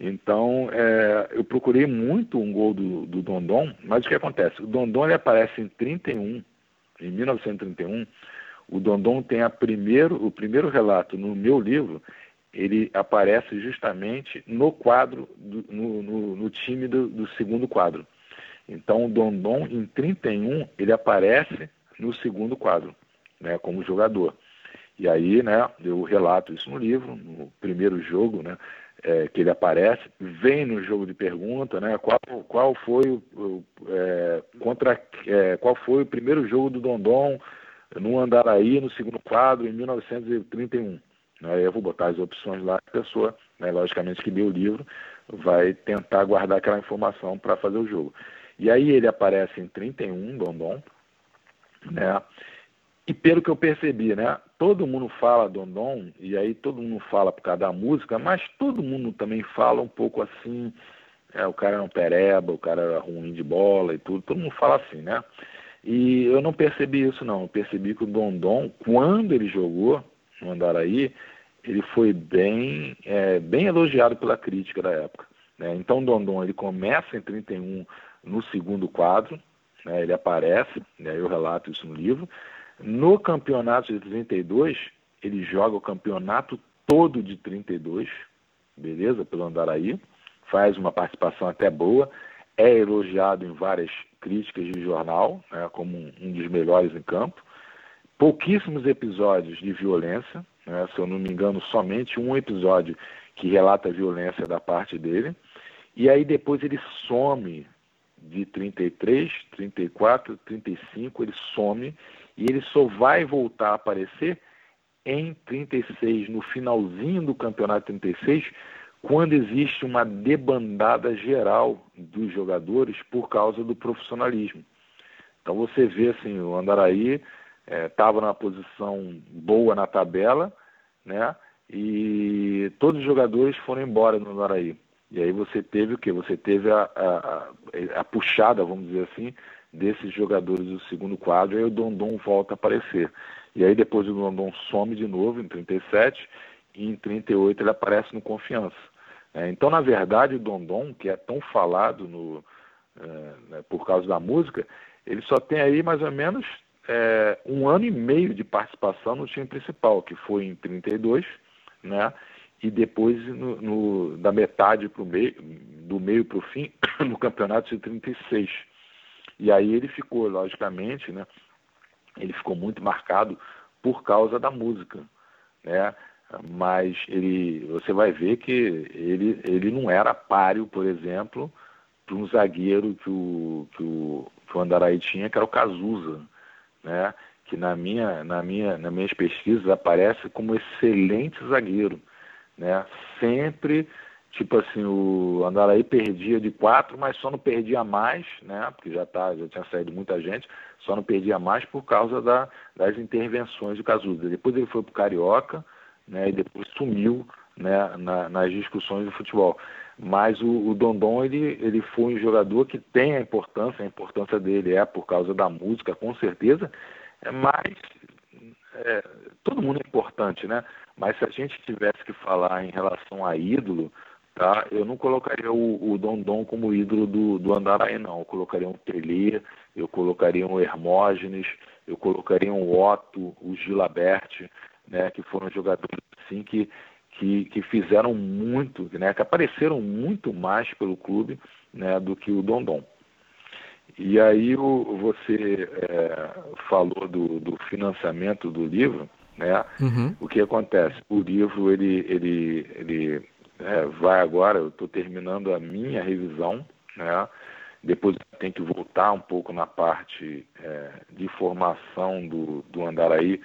Então é, eu procurei muito um gol do, do Dondon, mas o que acontece? O Dondon ele aparece em 31, em 1931. O Dondon tem a primeiro, o primeiro relato no meu livro, ele aparece justamente no quadro, do, no, no, no, time do, do segundo quadro. Então o Dondon em 31 ele aparece no segundo quadro né, como jogador. E aí, né, eu relato isso no livro, no primeiro jogo, né, é, que ele aparece, vem no jogo de pergunta, né, qual, qual foi o, é, contra, é, qual foi o primeiro jogo do Dondon no Andaraí, no segundo quadro, em 1931. Aí eu vou botar as opções lá, a pessoa, né, logicamente que deu o livro, vai tentar guardar aquela informação para fazer o jogo. E aí ele aparece em 31, Dondon, né, e pelo que eu percebi, né? Todo mundo fala Dondon, e aí todo mundo fala por causa da música, mas todo mundo também fala um pouco assim, é, o cara era um pereba, o cara era ruim de bola e tudo, todo mundo fala assim, né? E eu não percebi isso não, eu percebi que o Dondon, quando ele jogou no Andaraí, ele foi bem, é, bem elogiado pela crítica da época. Né? Então o Dondon ele começa em 31 no segundo quadro, né? ele aparece, né? eu relato isso no livro, no campeonato de 32, ele joga o campeonato todo de 32, beleza? Pelo Andaraí, faz uma participação até boa, é elogiado em várias críticas de jornal, né, como um dos melhores em campo. Pouquíssimos episódios de violência, né, se eu não me engano, somente um episódio que relata violência da parte dele. E aí depois ele some de 33, 34, 35, ele some e ele só vai voltar a aparecer em 36, no finalzinho do campeonato 36, quando existe uma debandada geral dos jogadores por causa do profissionalismo. Então você vê assim, o Andaraí estava é, numa posição boa na tabela, né? E todos os jogadores foram embora no Andaraí. E aí você teve o que? Você teve a, a, a, puxada, vamos dizer assim, desses jogadores do segundo quadro, aí o Dondon volta a aparecer. E aí depois o Dondon some de novo em 37 e em 38 ele aparece no Confiança. É, então, na verdade, o Dondon, que é tão falado no, é, né, por causa da música, ele só tem aí mais ou menos é, um ano e meio de participação no time principal, que foi em 32, né? E depois no, no da metade para o meio, do meio para o fim, no campeonato de 36. E aí ele ficou, logicamente, né? Ele ficou muito marcado por causa da música, né? Mas ele, você vai ver que ele, ele não era páreo, por exemplo, para um zagueiro que o, que o, que o Andaraí tinha, que era o Cazuza, né? que na minha, na minha, nas minhas pesquisas aparece como excelente zagueiro, né? Sempre, tipo assim, o Andaraí perdia de quatro, mas só não perdia mais, né? Porque já tá, já tinha saído muita gente, só não perdia mais por causa da, das intervenções do Cazuza. Depois ele foi para o Carioca, né? E depois sumiu, né? Na, nas discussões do futebol. Mas o, o Dondon ele, ele foi um jogador que tem a importância, a importância dele é por causa da música, com certeza, é, mas é, todo mundo é importante, né? Mas se a gente tivesse que falar em relação a ídolo, tá? Eu não colocaria o, o Dondon como ídolo do, do Andaraí, não. Eu colocaria um Pelé, eu colocaria um Hermógenes, eu colocaria um Otto, o Gilabert, né? Que foram jogadores assim que que, que fizeram muito, né, que apareceram muito mais pelo clube né, do que o Dondon. E aí o, você é, falou do, do, financiamento do livro, né? Uhum. O que acontece? O livro ele, ele, ele é, vai agora. Eu estou terminando a minha revisão, né? Depois tem que voltar um pouco na parte é, de formação do, do Andaraí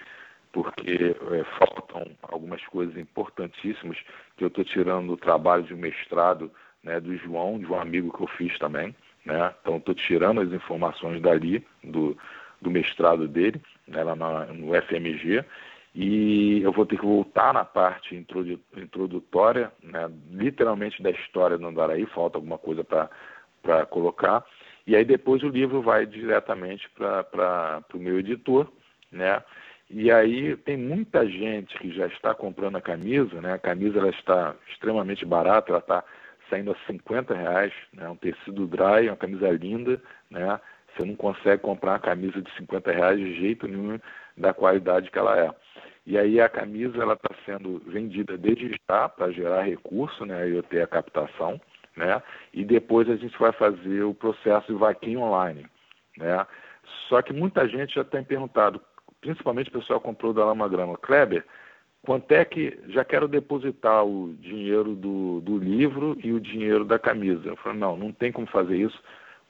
porque é, faltam algumas coisas importantíssimas que eu estou tirando do trabalho de mestrado né, do João, de um amigo que eu fiz também. Né? Então, estou tirando as informações dali, do, do mestrado dele, né, lá na, no FMG, e eu vou ter que voltar na parte introdutória, né, literalmente da história do Andaraí, falta alguma coisa para colocar, e aí depois o livro vai diretamente para o meu editor, né, e aí tem muita gente que já está comprando a camisa, né? A camisa ela está extremamente barata, ela está saindo a 50 reais, né? Um tecido dry, uma camisa linda, né? Você não consegue comprar uma camisa de 50 reais de jeito nenhum da qualidade que ela é. E aí a camisa ela está sendo vendida desde já para gerar recurso, né? Eu ter a captação, né? E depois a gente vai fazer o processo de vaquinha online, né? Só que muita gente já tem perguntado principalmente o pessoal comprou da Lama Grama. Kleber, quanto é que já quero depositar o dinheiro do, do livro e o dinheiro da camisa? Eu falei, não, não tem como fazer isso,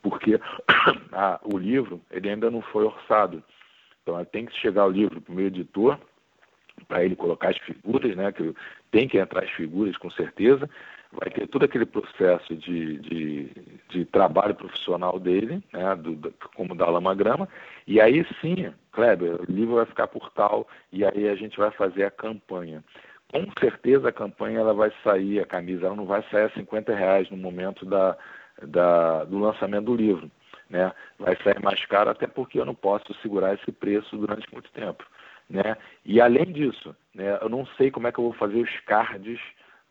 porque a, o livro ele ainda não foi orçado. Então tem que chegar o livro para o meu editor, para ele colocar as figuras, né? Que tem que entrar as figuras com certeza. Vai ter todo aquele processo de, de, de trabalho profissional dele, né? Do, do, como da Lama Grama, e aí sim Kleber, o livro vai ficar por tal, e aí a gente vai fazer a campanha. Com certeza a campanha ela vai sair, a camisa ela não vai sair a 50 reais no momento da, da, do lançamento do livro. Né? Vai sair mais caro até porque eu não posso segurar esse preço durante muito tempo. Né? E além disso, né, eu não sei como é que eu vou fazer os cards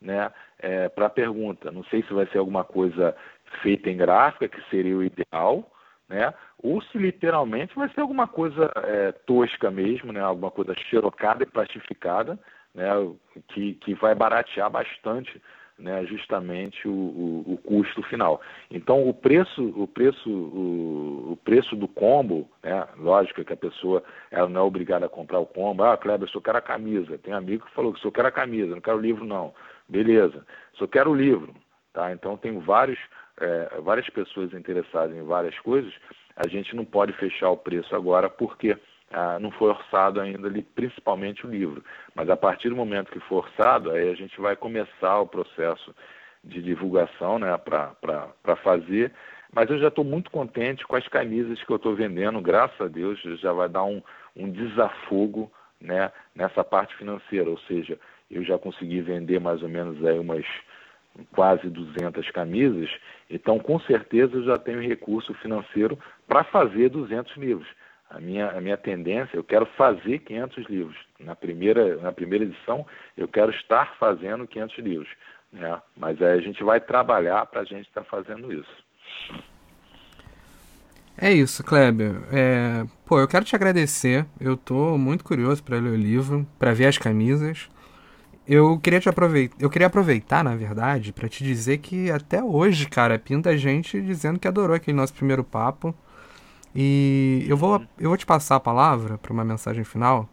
né, é, para a pergunta. Não sei se vai ser alguma coisa feita em gráfica, que seria o ideal, né? Ou se literalmente vai ser alguma coisa é, tosca mesmo, né? Alguma coisa xerocada e plastificada, né? Que, que vai baratear bastante, né? Justamente o, o, o custo final. Então o preço, o preço, o, o, preço do combo, né? Lógico que a pessoa ela não é obrigada a comprar o combo. Ah, Kleber, eu só quero a camisa. Tem amigo que falou que só quero a camisa, não quero o livro não. Beleza. Só quero o livro. Tá? Então, tem vários, é, várias pessoas interessadas em várias coisas. A gente não pode fechar o preço agora porque ah, não foi orçado ainda principalmente o livro. Mas a partir do momento que for orçado, aí a gente vai começar o processo de divulgação né, para fazer. Mas eu já estou muito contente com as camisas que eu estou vendendo, graças a Deus, já vai dar um, um desafogo né, nessa parte financeira, ou seja, eu já consegui vender mais ou menos aí umas quase 200 camisas, então com certeza eu já tenho recurso financeiro para fazer 200 livros. A minha, a minha tendência, eu quero fazer 500 livros. Na primeira, na primeira edição, eu quero estar fazendo 500 livros. Né? Mas aí a gente vai trabalhar para a gente estar tá fazendo isso. É isso, Kleber. É... Pô, eu quero te agradecer. Eu tô muito curioso para ler o livro, para ver as camisas. Eu queria te aproveitar, eu queria aproveitar, na verdade, para te dizer que até hoje, cara, pinta gente dizendo que adorou aquele nosso primeiro papo. E eu vou, eu vou te passar a palavra para uma mensagem final,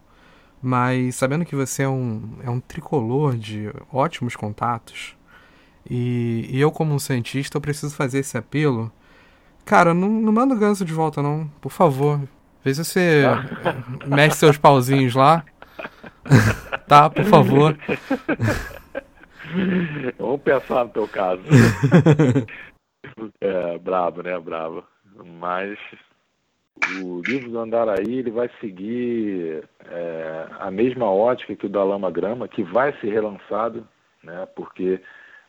mas sabendo que você é um, é um tricolor de ótimos contatos, e, e eu, como um cientista, eu preciso fazer esse apelo. Cara, não, não manda o ganso de volta, não, por favor. Vê se você mexe seus pauzinhos lá. tá, por favor. Vamos pensar no teu caso. é, bravo, né? Bravo. Mas o livro do Andaraí ele vai seguir é, a mesma ótica que o da Lama Grama, que vai ser relançado, né, porque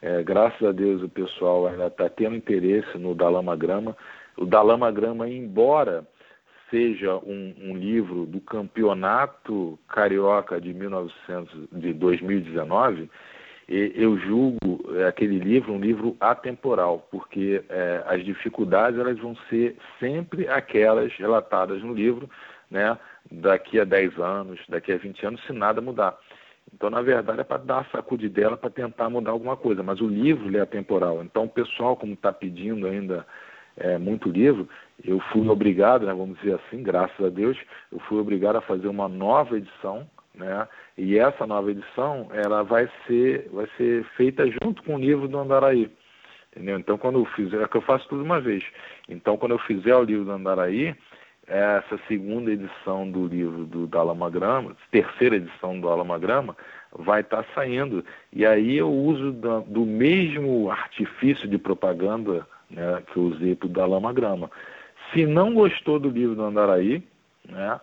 é, graças a Deus o pessoal ainda está tendo interesse no Dalama Grama. O Dalama Grama, embora seja um, um, livro do campeonato carioca de, 1900, de 2019, eu julgo é, aquele livro um livro atemporal, porque é, as dificuldades elas vão ser sempre aquelas relatadas no livro, né, daqui a 10 anos, daqui a 20 anos, se nada mudar. Então, na verdade, é para dar a sacudidela para tentar mudar alguma coisa, mas o livro é atemporal. Então, o pessoal, como está pedindo ainda é, muito livro, eu fui obrigado, né, vamos dizer assim, graças a Deus, eu fui obrigado a fazer uma nova edição né? E essa nova edição, ela vai ser, vai ser feita junto com o livro do Andaraí. Entendeu? Então, quando eu fizer, é que eu faço tudo uma vez. Então, quando eu fizer o livro do Andaraí, essa segunda edição do livro do, do Alamagrama, terceira edição do Alamagrama, vai estar tá saindo. E aí eu uso da, do mesmo artifício de propaganda né, que eu usei para o Dalamagrama. Se não gostou do livro do Andaraí, né,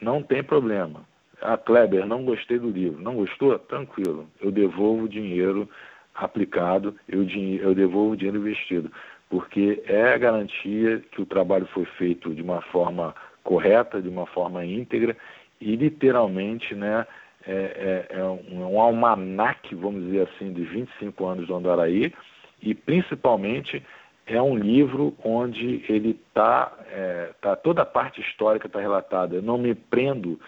não tem problema. Ah, Kleber, não gostei do livro. Não gostou? Tranquilo. Eu devolvo o dinheiro aplicado, eu, eu devolvo o dinheiro investido. Porque é a garantia que o trabalho foi feito de uma forma correta, de uma forma íntegra e literalmente, né, é, é, é um, um almanaque, vamos dizer assim, de 25 anos do Andaraí e principalmente é um livro onde ele está, é, tá, toda a parte histórica está relatada. Eu não me prendo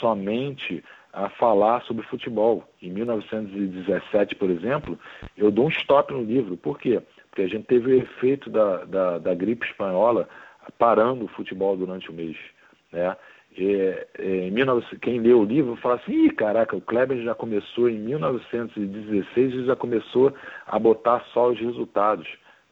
somente a falar sobre futebol. Em 1917, por exemplo, eu dou um stop no livro. Por quê? Porque a gente teve o efeito da, da, da gripe espanhola parando o futebol durante o mês. Né? Em 19, quem lê o livro fala assim, Ih, caraca, o Kleber já começou em 1916 e já começou a botar só os resultados.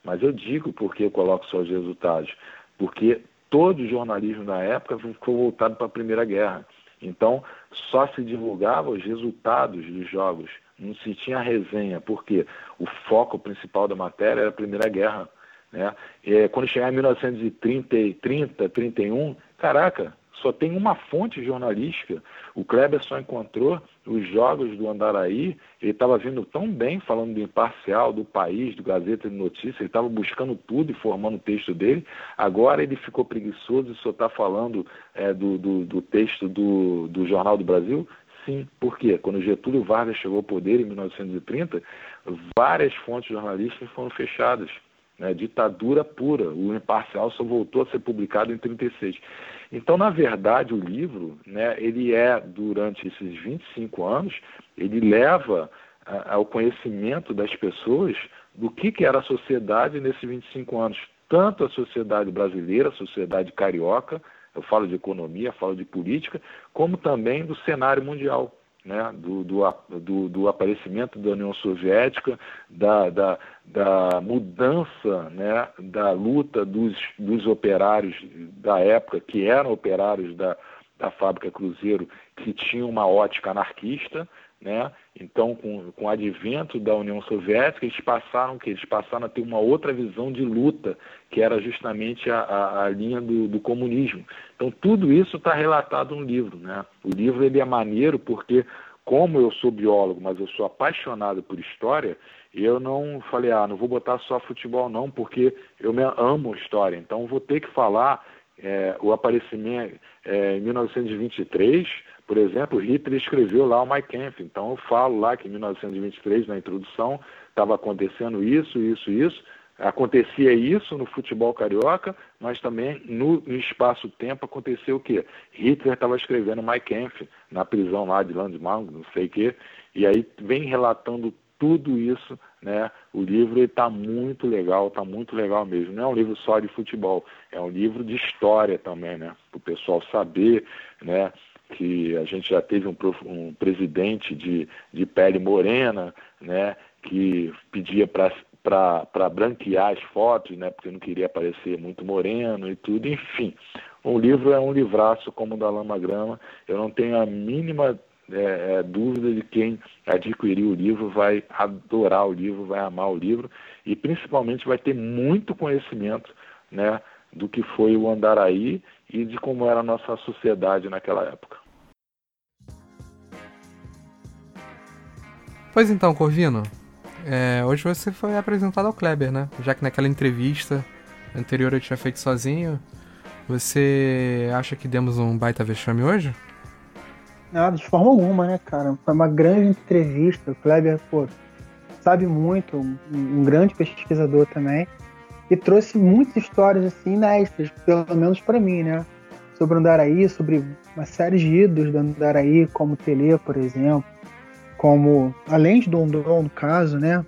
Mas eu digo por que eu coloco só os resultados. Porque todo o jornalismo da época ficou voltado para a Primeira Guerra. Então, só se divulgava os resultados dos jogos, não se tinha resenha, porque o foco principal da matéria era a Primeira Guerra. Né? E, quando chegar em 1930, 30, 31, caraca, só tem uma fonte jornalística. O Kleber só encontrou os jogos do Andaraí, ele estava vindo tão bem falando do imparcial, do país, do Gazeta de Notícias, ele estava buscando tudo e formando o texto dele. Agora ele ficou preguiçoso e só está falando é, do, do, do, texto do, do Jornal do Brasil? Sim, por quê? Quando Getúlio Vargas chegou ao poder em 1930, várias fontes jornalísticas foram fechadas. Né, ditadura pura. O Imparcial só voltou a ser publicado em 36. Então, na verdade, o livro, né, ele é, durante esses 25 anos, ele leva a, ao conhecimento das pessoas do que, que era a sociedade nesses 25 anos. Tanto a sociedade brasileira, a sociedade carioca, eu falo de economia, falo de política, como também do cenário mundial. Né, do, do, do, do, aparecimento da União Soviética, da, da, da mudança né, da luta dos, dos operários da época, que eram operários da, da fábrica Cruzeiro, que tinham uma ótica anarquista, né? Então, com, com o advento da União Soviética, eles passaram que eles passaram a ter uma outra visão de luta, que era justamente a, a, a linha do, do, comunismo. Então, tudo isso está relatado no livro. Né? O livro ele é maneiro porque, como eu sou biólogo, mas eu sou apaixonado por história, eu não falei, ah, não vou botar só futebol não, porque eu me amo história. Então, vou ter que falar é, o aparecimento é, em 1923 por exemplo, Hitler escreveu lá o Mein Kampf, então eu falo lá que em 1923, na introdução, estava acontecendo isso, isso, isso. Acontecia isso no futebol carioca, mas também no, espaço-tempo aconteceu o quê? Hitler estava escrevendo Mein Kampf na prisão lá de Landmark, não sei o quê, e aí vem relatando tudo isso, né? O livro está muito legal, está muito legal mesmo. Não é um livro só de futebol, é um livro de história também, né? Para o pessoal saber, né? Que a gente já teve um, um presidente de, de pele morena, né, que pedia para branquear as fotos, né, porque não queria parecer muito moreno e tudo, enfim. O livro é um livraço como o da Lama Grama, eu não tenho a mínima é, é, dúvida de quem adquirir o livro vai adorar o livro, vai amar o livro e principalmente vai ter muito conhecimento né, do que foi o Andaraí e de como era a nossa sociedade naquela época. Pois então, Corvino, é, hoje você foi apresentado ao Kleber, né? Já que naquela entrevista anterior eu tinha feito sozinho. Você acha que demos um baita vexame hoje? Nada, de forma alguma, né, cara? Foi uma grande entrevista. O Kleber, pô, sabe muito, um, um grande pesquisador também. E trouxe muitas histórias, assim, inéditas, pelo menos para mim, né? Sobre o Andaraí, sobre uma série de ídolos do Andaraí, como Tele, por exemplo como, além de Dondon, no caso, né?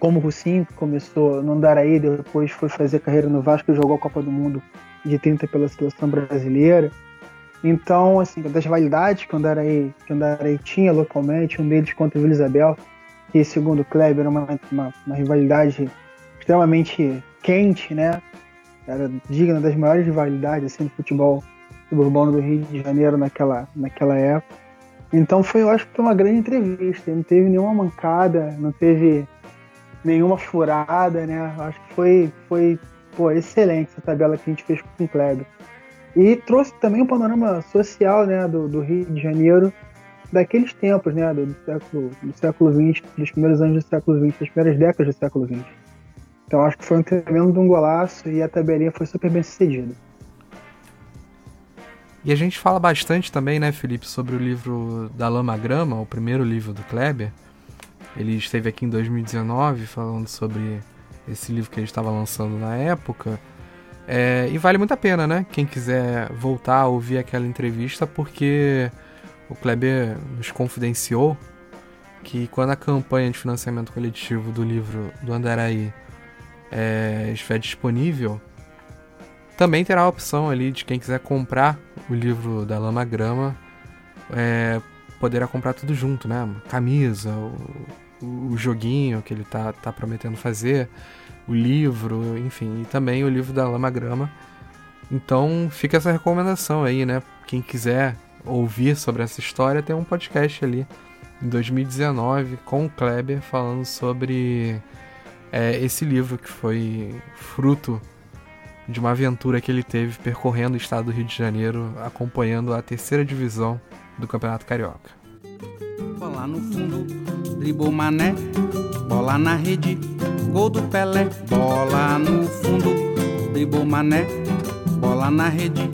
Como o que começou no Andaraí, depois foi fazer carreira no Vasco e jogou a Copa do Mundo de 30 pela seleção brasileira. Então, assim, das rivalidades que o Andaraí, que o Andaraí tinha localmente, um deles contra o Vila Isabel, que segundo o Kleber era uma, uma, uma rivalidade extremamente quente, né? Era digna das maiores rivalidades assim, do futebol urbano do Rio de Janeiro naquela, naquela época. Então foi, eu acho que foi uma grande entrevista. Não teve nenhuma mancada, não teve nenhuma furada, né? Acho que foi, foi pô, excelente essa tabela que a gente fez com o Kleber. E trouxe também um panorama social, né, do, do Rio de Janeiro daqueles tempos, né, do, do século do século XX, dos primeiros anos do século XX, das primeiras décadas do século XX. Então acho que foi um tremendo de um golaço e a tabelinha foi super bem sucedida. E a gente fala bastante também, né, Felipe, sobre o livro da Lama Grama, o primeiro livro do Kleber. Ele esteve aqui em 2019 falando sobre esse livro que ele estava lançando na época. É, e vale muito a pena, né? Quem quiser voltar a ouvir aquela entrevista, porque o Kleber nos confidenciou que quando a campanha de financiamento coletivo do livro do Andaraí é, estiver disponível, também terá a opção ali de quem quiser comprar o livro da Lama Grama, é, poderá comprar tudo junto, né? Camisa, o, o joguinho que ele tá, tá prometendo fazer, o livro, enfim, e também o livro da Lama Grama. Então fica essa recomendação aí, né? Quem quiser ouvir sobre essa história, tem um podcast ali em 2019 com o Kleber falando sobre é, esse livro que foi fruto de uma aventura que ele teve percorrendo o estado do Rio de Janeiro, acompanhando a terceira divisão do Campeonato Carioca. Bola no fundo, dribou mané, bola na rede, gol do Pelé, bola no fundo, dribou mané, bola na rede,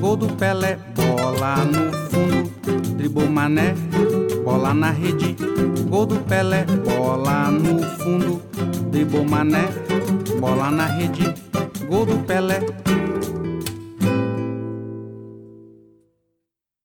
gol do Pelé, bola no fundo, dribou mané, bola na rede, gol do Pelé, bola no fundo, dribou mané, bola na rede, gol do Pelé.